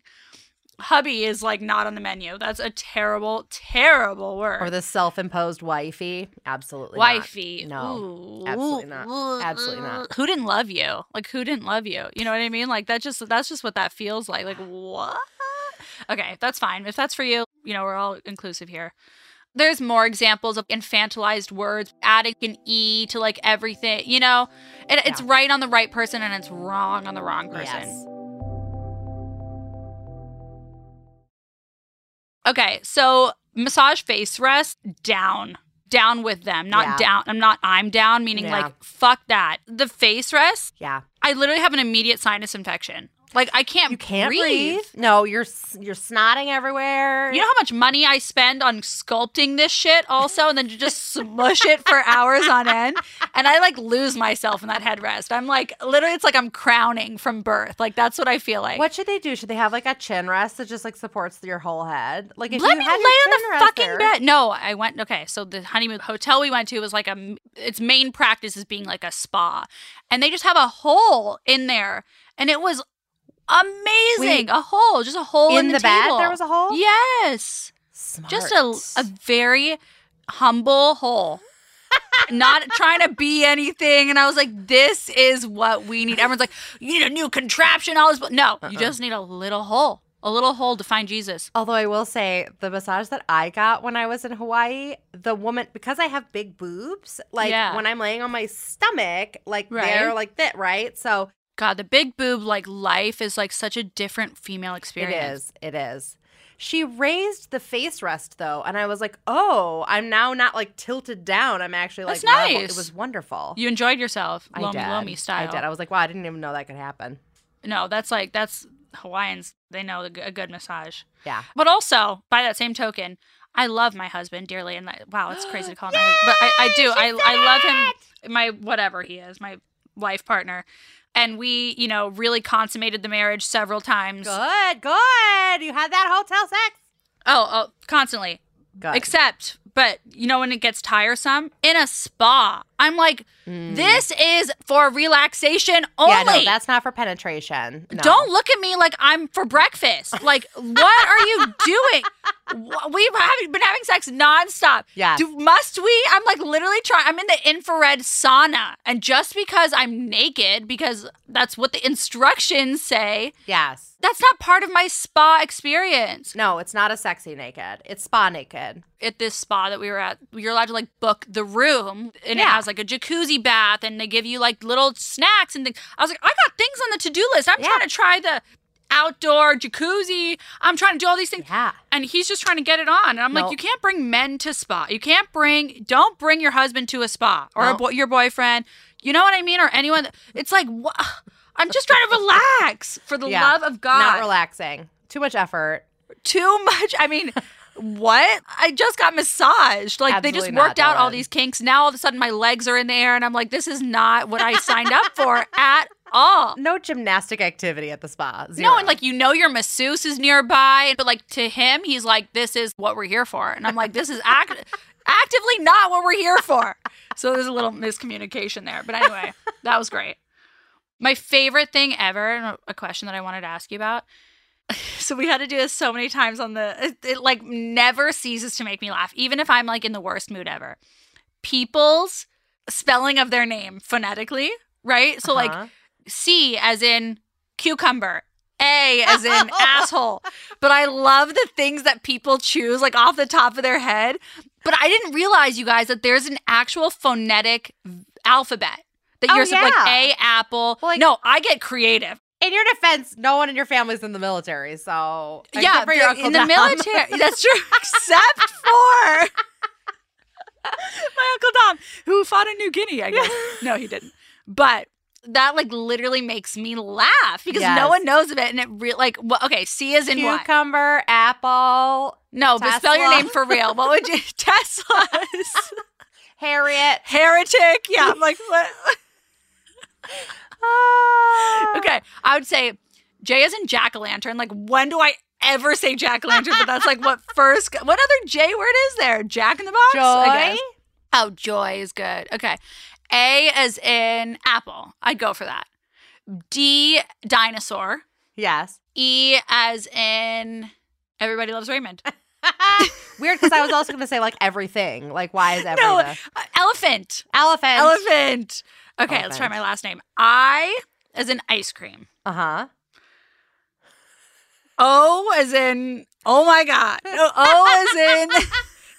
Speaker 1: Hubby is like not on the menu. That's a terrible, terrible word.
Speaker 2: Or the self-imposed wifey? Absolutely not.
Speaker 1: wifey.
Speaker 2: No.
Speaker 1: Ooh.
Speaker 2: absolutely not. Absolutely not.
Speaker 1: Who didn't love you? Like who didn't love you? You know what I mean? Like that just that's just what that feels like. Like what? Okay, that's fine. If that's for you, you know, we're all inclusive here. There's more examples of infantilized words, adding an E to like everything, you know? It, it's right on the right person and it's wrong on the wrong person.
Speaker 2: Yes.
Speaker 1: Okay, so massage face rest down. Down with them, not
Speaker 2: Yeah.
Speaker 1: down. I'm not I'm down, meaning
Speaker 2: Yeah.
Speaker 1: like fuck that. The face rest,
Speaker 2: Yeah.
Speaker 1: I literally have an immediate sinus infection. Like I can't,
Speaker 2: You can't
Speaker 1: breathe.
Speaker 2: breathe. No, you're you're snotting everywhere.
Speaker 1: You know how much money I spend on sculpting this shit also and then to just smush it for hours on end? And I like lose myself in that headrest. I'm like literally it's like I'm crowning from birth. Like that's what I feel like.
Speaker 2: what should they do? Should they have like a chin rest that just like supports your whole head? Like if
Speaker 1: Let
Speaker 2: you
Speaker 1: me lay on the fucking
Speaker 2: there-
Speaker 1: bed. No, I went. Okay, so the honeymoon hotel we went to was like a. Its main practice is being like a spa, and they just have a hole in there, and it was amazing.
Speaker 2: Wait.
Speaker 1: a hole, just a hole in,
Speaker 2: in the, bed.
Speaker 1: table.
Speaker 2: There was a hole.
Speaker 1: Yes,
Speaker 2: Smart.
Speaker 1: just a a very humble hole. Not trying to be anything, and I was like, "This is what we need." Everyone's like, "You need a new contraption." All this, but no, you
Speaker 2: Uh-uh.
Speaker 1: just need a little hole, a little hole to find Jesus.
Speaker 2: Although I will say the massage that I got when I was in Hawaii, the woman because I have big boobs, like
Speaker 1: Yeah.
Speaker 2: when I'm laying on my stomach, like
Speaker 1: Right.
Speaker 2: they're like that, right? So
Speaker 1: God, the big boob like life is like such a different female experience.
Speaker 2: it is, it is. She raised the face rest though, and I was like, "Oh, I'm now not like tilted down. I'm actually like
Speaker 1: That's
Speaker 2: level."
Speaker 1: nice.
Speaker 2: It was wonderful.
Speaker 1: You enjoyed yourself,
Speaker 2: I
Speaker 1: lomi
Speaker 2: did.
Speaker 1: lomi style.
Speaker 2: I did. I was like, "Wow, I didn't even know that could happen."
Speaker 1: no, that's like that's Hawaiians. They know a good massage.
Speaker 2: Yeah.
Speaker 1: But also, by that same token, I love my husband dearly, and I, wow, it's crazy to call him, my but I, I do. I I love him. My whatever he is, my life partner, and we, you know, really consummated the marriage several times.
Speaker 2: Good, good. You had that hotel sex.
Speaker 1: Oh, oh, constantly.
Speaker 2: Good.
Speaker 1: Except, but you know when it gets tiresome in a spa, I'm like,
Speaker 2: Mm.
Speaker 1: this is for relaxation only.
Speaker 2: Yeah, no, that's not for penetration. No.
Speaker 1: Don't look at me like I'm for breakfast. Like, what are you doing? We've been having sex nonstop.
Speaker 2: Yes.
Speaker 1: Do, must we? I'm like literally trying. I'm in the infrared sauna. And just because I'm naked, because that's what the instructions say,
Speaker 2: Yes.
Speaker 1: that's not part of my spa experience.
Speaker 2: No, it's not a sexy naked. It's spa naked.
Speaker 1: At this spa that we were at, you're allowed to like book the room and it has like a jacuzzi bath and they give you like little snacks and things. I was like, I got things on the to do list. I'm
Speaker 2: Yeah.
Speaker 1: trying to try the outdoor jacuzzi. I'm trying to do all these things.
Speaker 2: Yeah.
Speaker 1: And he's just trying to get it on. And I'm like, you can't bring men to spa. You can't bring, don't bring your husband to a spa or a
Speaker 2: No.
Speaker 1: boy, your boyfriend. You know what I mean? Or anyone. It's like, what? I'm just trying to relax for the
Speaker 2: Yeah.
Speaker 1: love of God.
Speaker 2: Not relaxing. Too much effort.
Speaker 1: Too much. I mean, what? I just got massaged. Like they just worked out all these kinks. Now all of a sudden my legs are in the air and I'm like, this is not what I signed up for at all.
Speaker 2: No gymnastic activity at the spa. Zero.
Speaker 1: No, and like you know your masseuse is nearby, but like to him, he's like, "This is what we're here for," and I'm like, "This is act- actively not what we're here for." So there's a little miscommunication there, but anyway, that was great. My favorite thing ever, and a question that I wanted to ask you about. So we had to do this so many times on the. It, it like never ceases to make me laugh, even if I'm like in the worst mood ever. People's spelling of their name phonetically, right? So like
Speaker 2: Uh-huh.
Speaker 1: C as in cucumber, A as in asshole. But I love the things that people choose like off the top of their head. But I didn't realize, you guys, that there's an actual phonetic alphabet. That
Speaker 2: Oh,
Speaker 1: you're sup- like. A apple.
Speaker 2: Well, like-
Speaker 1: no, I get creative.
Speaker 2: In your defense, no one in your family's in the military, so
Speaker 1: yeah,
Speaker 2: for your Uncle
Speaker 1: in the military. That's true. Except for my uncle Tom, who fought in New Guinea. I guess. no, he didn't. But that like literally makes me laugh because
Speaker 2: Yes.
Speaker 1: no one knows of it, and it really like what? Okay, C is in what?
Speaker 2: Cucumber, apple,
Speaker 1: No, but spell your name for real. What would you? Tesla's
Speaker 2: Harriet.
Speaker 1: heretic. Yeah, I'm like what?
Speaker 2: Ah.
Speaker 1: Okay, I would say J is in jack o' lantern. Like when do I? Ever say jack o' lantern, but that's like what first. What other J word is there? Jack in the box.
Speaker 2: Joy.
Speaker 1: Oh, joy is good. Okay. A as in apple. I'd go for that. D, dinosaur.
Speaker 2: Yes.
Speaker 1: E as in everybody loves Raymond.
Speaker 2: Weird because I was also going to say like everything. Like, why is every
Speaker 1: no,
Speaker 2: the-
Speaker 1: uh, elephant.
Speaker 2: elephant?
Speaker 1: Elephant. Okay, let's try my last name. I as in ice cream.
Speaker 2: Uh huh.
Speaker 1: O as in oh my god. No, O as in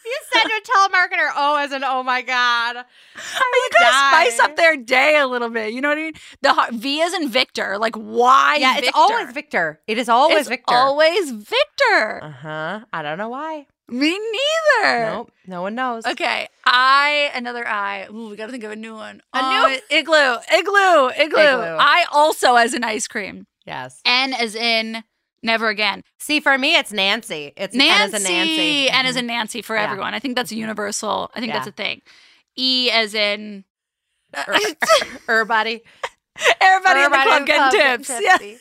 Speaker 2: You said your telemarketer O as an oh my god.
Speaker 1: you gotta spice up their day a little bit. You know what I mean? The V is in Victor. Like why?
Speaker 2: Yeah,
Speaker 1: Victor?
Speaker 2: it's always Victor. It is always
Speaker 1: It's
Speaker 2: Victor.
Speaker 1: Always Victor.
Speaker 2: uh huh. I don't know why.
Speaker 1: Me neither.
Speaker 2: Nope. No one knows.
Speaker 1: Okay, I another I. Ooh, we gotta think of a new one.
Speaker 2: A new- uh,
Speaker 1: igloo, igloo, igloo,
Speaker 2: Igloo.
Speaker 1: I also as an ice cream.
Speaker 2: Yes.
Speaker 1: N as in never again.
Speaker 2: See, for me, it's Nancy. It's
Speaker 1: Nancy.
Speaker 2: N as a Nancy.
Speaker 1: N as mm-hmm. in Nancy for
Speaker 2: Yeah.
Speaker 1: everyone. I think that's universal. I think
Speaker 2: Yeah.
Speaker 1: that's a thing. E as in er,
Speaker 2: Everybody.
Speaker 1: everybody in the
Speaker 2: Everybody
Speaker 1: club getting tips. Yeah.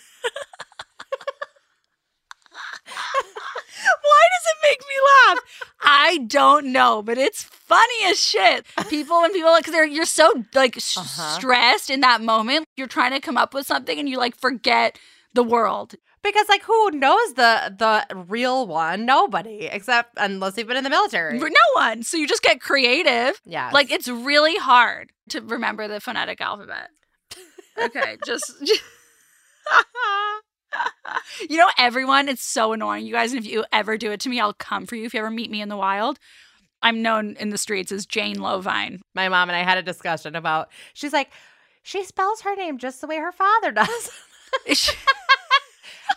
Speaker 1: Why does it make me laugh? I don't know, but it's funny as shit. People when people like, they're you're so like
Speaker 2: Uh-huh.
Speaker 1: stressed in that moment. You're trying to come up with something and you like forget the world.
Speaker 2: Because like who knows the the real one? Nobody, except unless you've been in the military.
Speaker 1: No one. So you just get creative.
Speaker 2: Yeah.
Speaker 1: Like it's really hard to remember the phonetic alphabet. Okay, just. you know, everyone, it's so annoying, you guys. And if you ever do it to me, I'll come for you. If you ever meet me in the wild, I'm known in the streets as Jane Lovine.
Speaker 2: my mom and I had a discussion about. She's like, she spells her name just the way her father does. I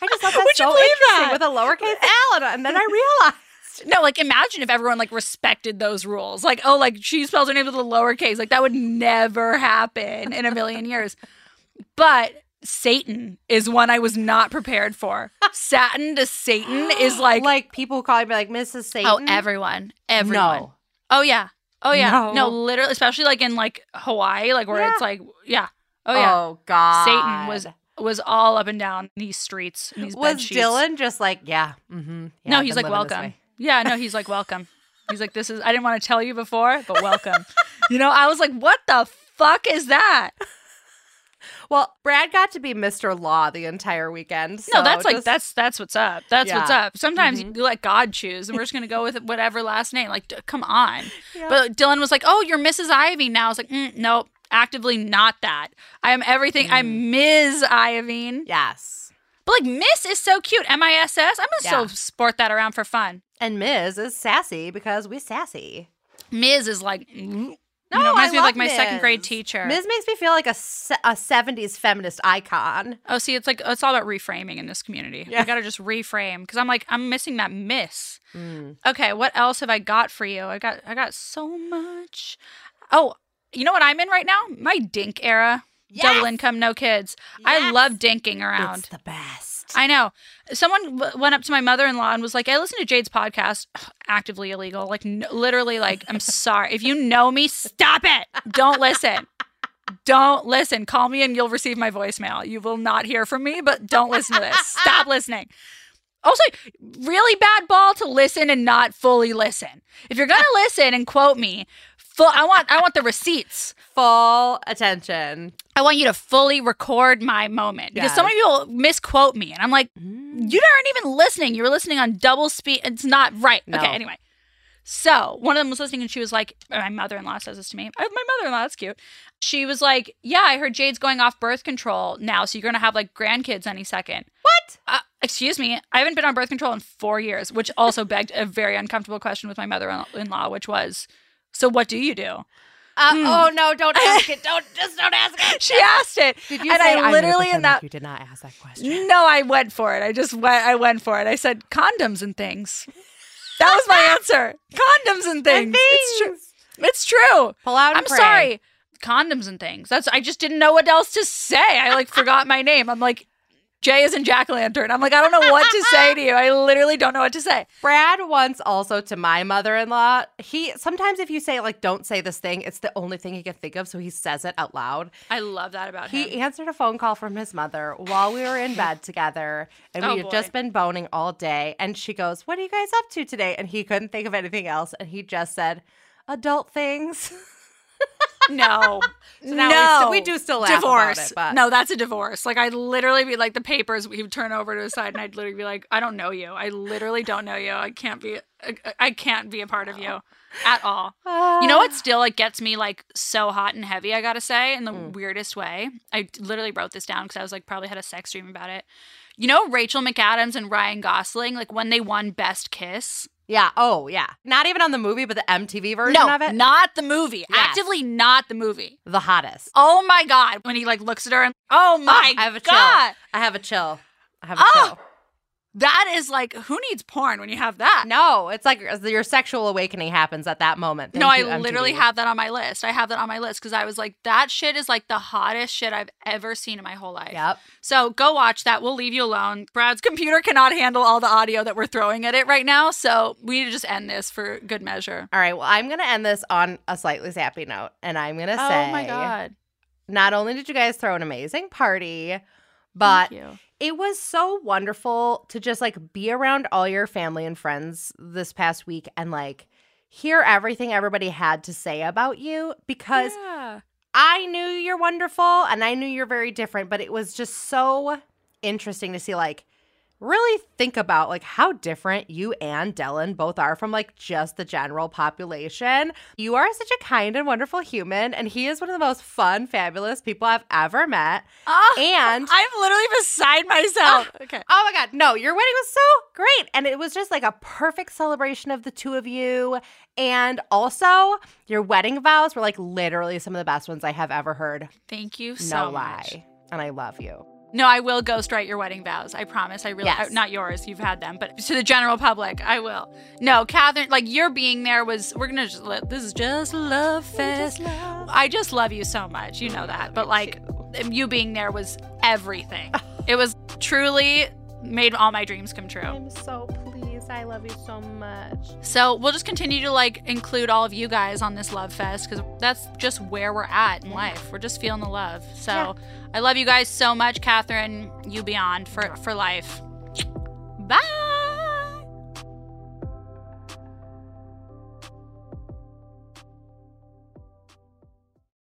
Speaker 2: just thought that's
Speaker 1: Would you
Speaker 2: so
Speaker 1: believe
Speaker 2: interesting
Speaker 1: that?
Speaker 2: with a lowercase L, and then I realized.
Speaker 1: no, like imagine if everyone like respected those rules. Like, oh, like she spells her name with a lowercase. Like that would never happen in a million years. But Satan is one I was not prepared for. Satin to Satan is like,
Speaker 2: like people call me like Mrs. Satan.
Speaker 1: oh, everyone, everyone.
Speaker 2: No.
Speaker 1: Oh yeah. Oh yeah.
Speaker 2: No.
Speaker 1: No, literally, especially like in like Hawaii, like where
Speaker 2: Yeah.
Speaker 1: it's like, yeah. Oh yeah.
Speaker 2: Oh God.
Speaker 1: Satan was was all up and down these streets these
Speaker 2: Was
Speaker 1: sheets.
Speaker 2: Dylan just like yeah? Mm-hmm. yeah
Speaker 1: no,
Speaker 2: I've
Speaker 1: he's like welcome. Yeah, no, he's like welcome. He's like this is I didn't want to tell you before, but welcome. you know, I was like, what the fuck is that?
Speaker 2: Well, Brad got to be Mr. Law the entire weekend.
Speaker 1: No,
Speaker 2: so
Speaker 1: that's like
Speaker 2: just-
Speaker 1: that's that's what's up. That's what's up. Sometimes
Speaker 2: Mhm.
Speaker 1: you let God choose, and we're just gonna go with whatever last name. Like, d- come on.
Speaker 2: Yeah.
Speaker 1: But Dylan was like, "Oh, you're Mrs. Ivy now." I was like, mm, "Nope, actively not that. I am everything.
Speaker 2: Mm.
Speaker 1: I'm Ms. Ivy."
Speaker 2: yes.
Speaker 1: But like Miss is so cute. M I S S. I'm gonna
Speaker 2: Yeah.
Speaker 1: still sport that around for fun.
Speaker 2: And Ms. is sassy because we sassy.
Speaker 1: Ms. is like. mm,
Speaker 2: No,
Speaker 1: you know, reminds
Speaker 2: I
Speaker 1: me of like my second grade teacher.
Speaker 2: Ms. makes me feel like a, se- a 70s feminist icon.
Speaker 1: Oh, see, it's like it's all about reframing in this community.
Speaker 2: Yeah.
Speaker 1: We gotta just reframe because I'm like I'm missing that miss.
Speaker 2: Mm.
Speaker 1: Okay, what else have I got for you? I got I got so much. Oh, you know what I'm in right now? My dink era. Double income, no kids. I love dinking around.
Speaker 2: It's the best.
Speaker 1: I know. Someone w- went up to my mother-in-law and was like, "I listen to Jade's podcast. Actively illegal. Like n- literally like I'm sorry. If you know me, stop it. Don't listen. Don't listen. Call me and you'll receive my voicemail. You will not hear from me, but don't listen to this. Stop listening." Also, really bad ball to listen and not fully listen. If you're gonna listen and quote me, full, I want I want the receipts.
Speaker 2: Full attention.
Speaker 1: I want you to fully record my moment because so
Speaker 2: Yes.
Speaker 1: many people misquote me, and I'm like,
Speaker 2: Mm.
Speaker 1: you aren't even listening. You were listening on double speed. It's not right.
Speaker 2: No.
Speaker 1: Okay, anyway. So one of them was listening and she was like, my mother in law says this to me. My mother in law, that's cute. She was like, Yeah, I heard Jade's going off birth control now. So you're going to have like grandkids any second.
Speaker 2: What?
Speaker 1: Uh, excuse me. I haven't been on birth control in four years, which also begged a very uncomfortable question with my mother in law, which was, So what do you do?
Speaker 2: Uh,
Speaker 1: Hmm.
Speaker 2: Oh no! Don't ask it. Don't just don't ask it.
Speaker 1: She asked it.
Speaker 2: Did you
Speaker 1: and
Speaker 2: say
Speaker 1: I literally in that
Speaker 2: like you did not ask that question?
Speaker 1: No, I went for it. I just went. I went for it. I said condoms and things. That was my answer. Condoms and things. It's true. It's true.
Speaker 2: Pull out. And
Speaker 1: I'm
Speaker 2: pray.
Speaker 1: sorry. Condoms and things. That's. I just didn't know what else to say. I like forgot my name. I'm like. Jay is in Jack Lantern. I'm like, I don't know what to say to you. I literally don't know what to say.
Speaker 2: Brad once also to my mother-in-law. He sometimes if you say like don't say this thing, it's the only thing he can think of, so he says it out loud.
Speaker 1: I love that about him.
Speaker 2: He answered a phone call from his mother while we were in bed together, and
Speaker 1: Oh,
Speaker 2: we had
Speaker 1: boy.
Speaker 2: just been boning all day. And she goes, "What are you guys up to today?" And he couldn't think of anything else, and he just said, "Adult things."
Speaker 1: No.
Speaker 2: now
Speaker 1: no.
Speaker 2: we we do still laugh
Speaker 1: divorce.
Speaker 2: it,
Speaker 1: No, that's a divorce. Like I'd literally be like the papers. He would turn over to his side, and I'd literally be like, "I don't know you. I literally don't know you. I can't be. I, I can't be a part of you at all." You know what still like gets me like so hot and heavy? I gotta say, in the
Speaker 2: Mm.
Speaker 1: weirdest way. I literally wrote this down because I was like probably had a sex dream about it. You know Rachel McAdams and Ryan Gosling, like when they won Best Kiss
Speaker 2: Yeah. Oh, yeah. Not even on the movie, but the MTV version
Speaker 1: No,
Speaker 2: of it.
Speaker 1: not the movie.
Speaker 2: Yes.
Speaker 1: Actively not the movie.
Speaker 2: the hottest.
Speaker 1: Oh my god! When he like looks at her and oh, oh my
Speaker 2: I have a chill. I have a chill. I have a
Speaker 1: Oh.
Speaker 2: chill.
Speaker 1: That is like who needs porn when you have that?
Speaker 2: No, it's like uh, your sexual awakening happens at that moment.
Speaker 1: no,
Speaker 2: Thank
Speaker 1: I
Speaker 2: you,
Speaker 1: literally have that on my list. I have that on my list because I was like, that shit is like the hottest shit I've ever seen in my whole life.
Speaker 2: Yep.
Speaker 1: So go watch that. We'll leave you alone. Brad's computer cannot handle all the audio that we're throwing at it right now. So we need to just end this for good measure.
Speaker 2: All right. Well, I'm going to end this on a slightly sappy note. And I'm going to oh say
Speaker 1: Oh my God.
Speaker 2: not only did you guys throw an amazing party, but
Speaker 1: Thank you.
Speaker 2: It was so wonderful to just like be around all your family and friends this past week and like hear everything everybody had to say about you because
Speaker 1: Yeah.
Speaker 2: I knew you're wonderful and I knew you're very different, but it was just so interesting to see like really think about like how different you and Dylan both are from like just the general population. You are such a kind and wonderful human and he is one of the most fun, fabulous people I've ever met.
Speaker 1: Oh,
Speaker 2: And
Speaker 1: I'm literally beside myself. Oh, okay.
Speaker 2: Oh my God. No, your wedding was so great. And it was just like a perfect celebration of the two of you. And also, your wedding vows were like literally some of the best ones I have ever heard.
Speaker 1: Thank you so
Speaker 2: no
Speaker 1: much.
Speaker 2: lie. And I love you.
Speaker 1: No, I will ghostwrite your wedding vows. I promise. I really,
Speaker 2: Yes.
Speaker 1: not yours. You've had them, but to the general public, I will. No, Catherine, like your being there was. We're gonna just. This is just love fest. I just love you so much. You know that. But like, you being there was everything. it was truly made all my dreams come true.
Speaker 2: I'm so. I love you so much.
Speaker 1: So we'll just continue to like include all of you guys on this love fest because that's just where we're at in life. We're just feeling the love. So
Speaker 2: Yeah.
Speaker 1: I love you guys so much, Catherine. You beyond for for life.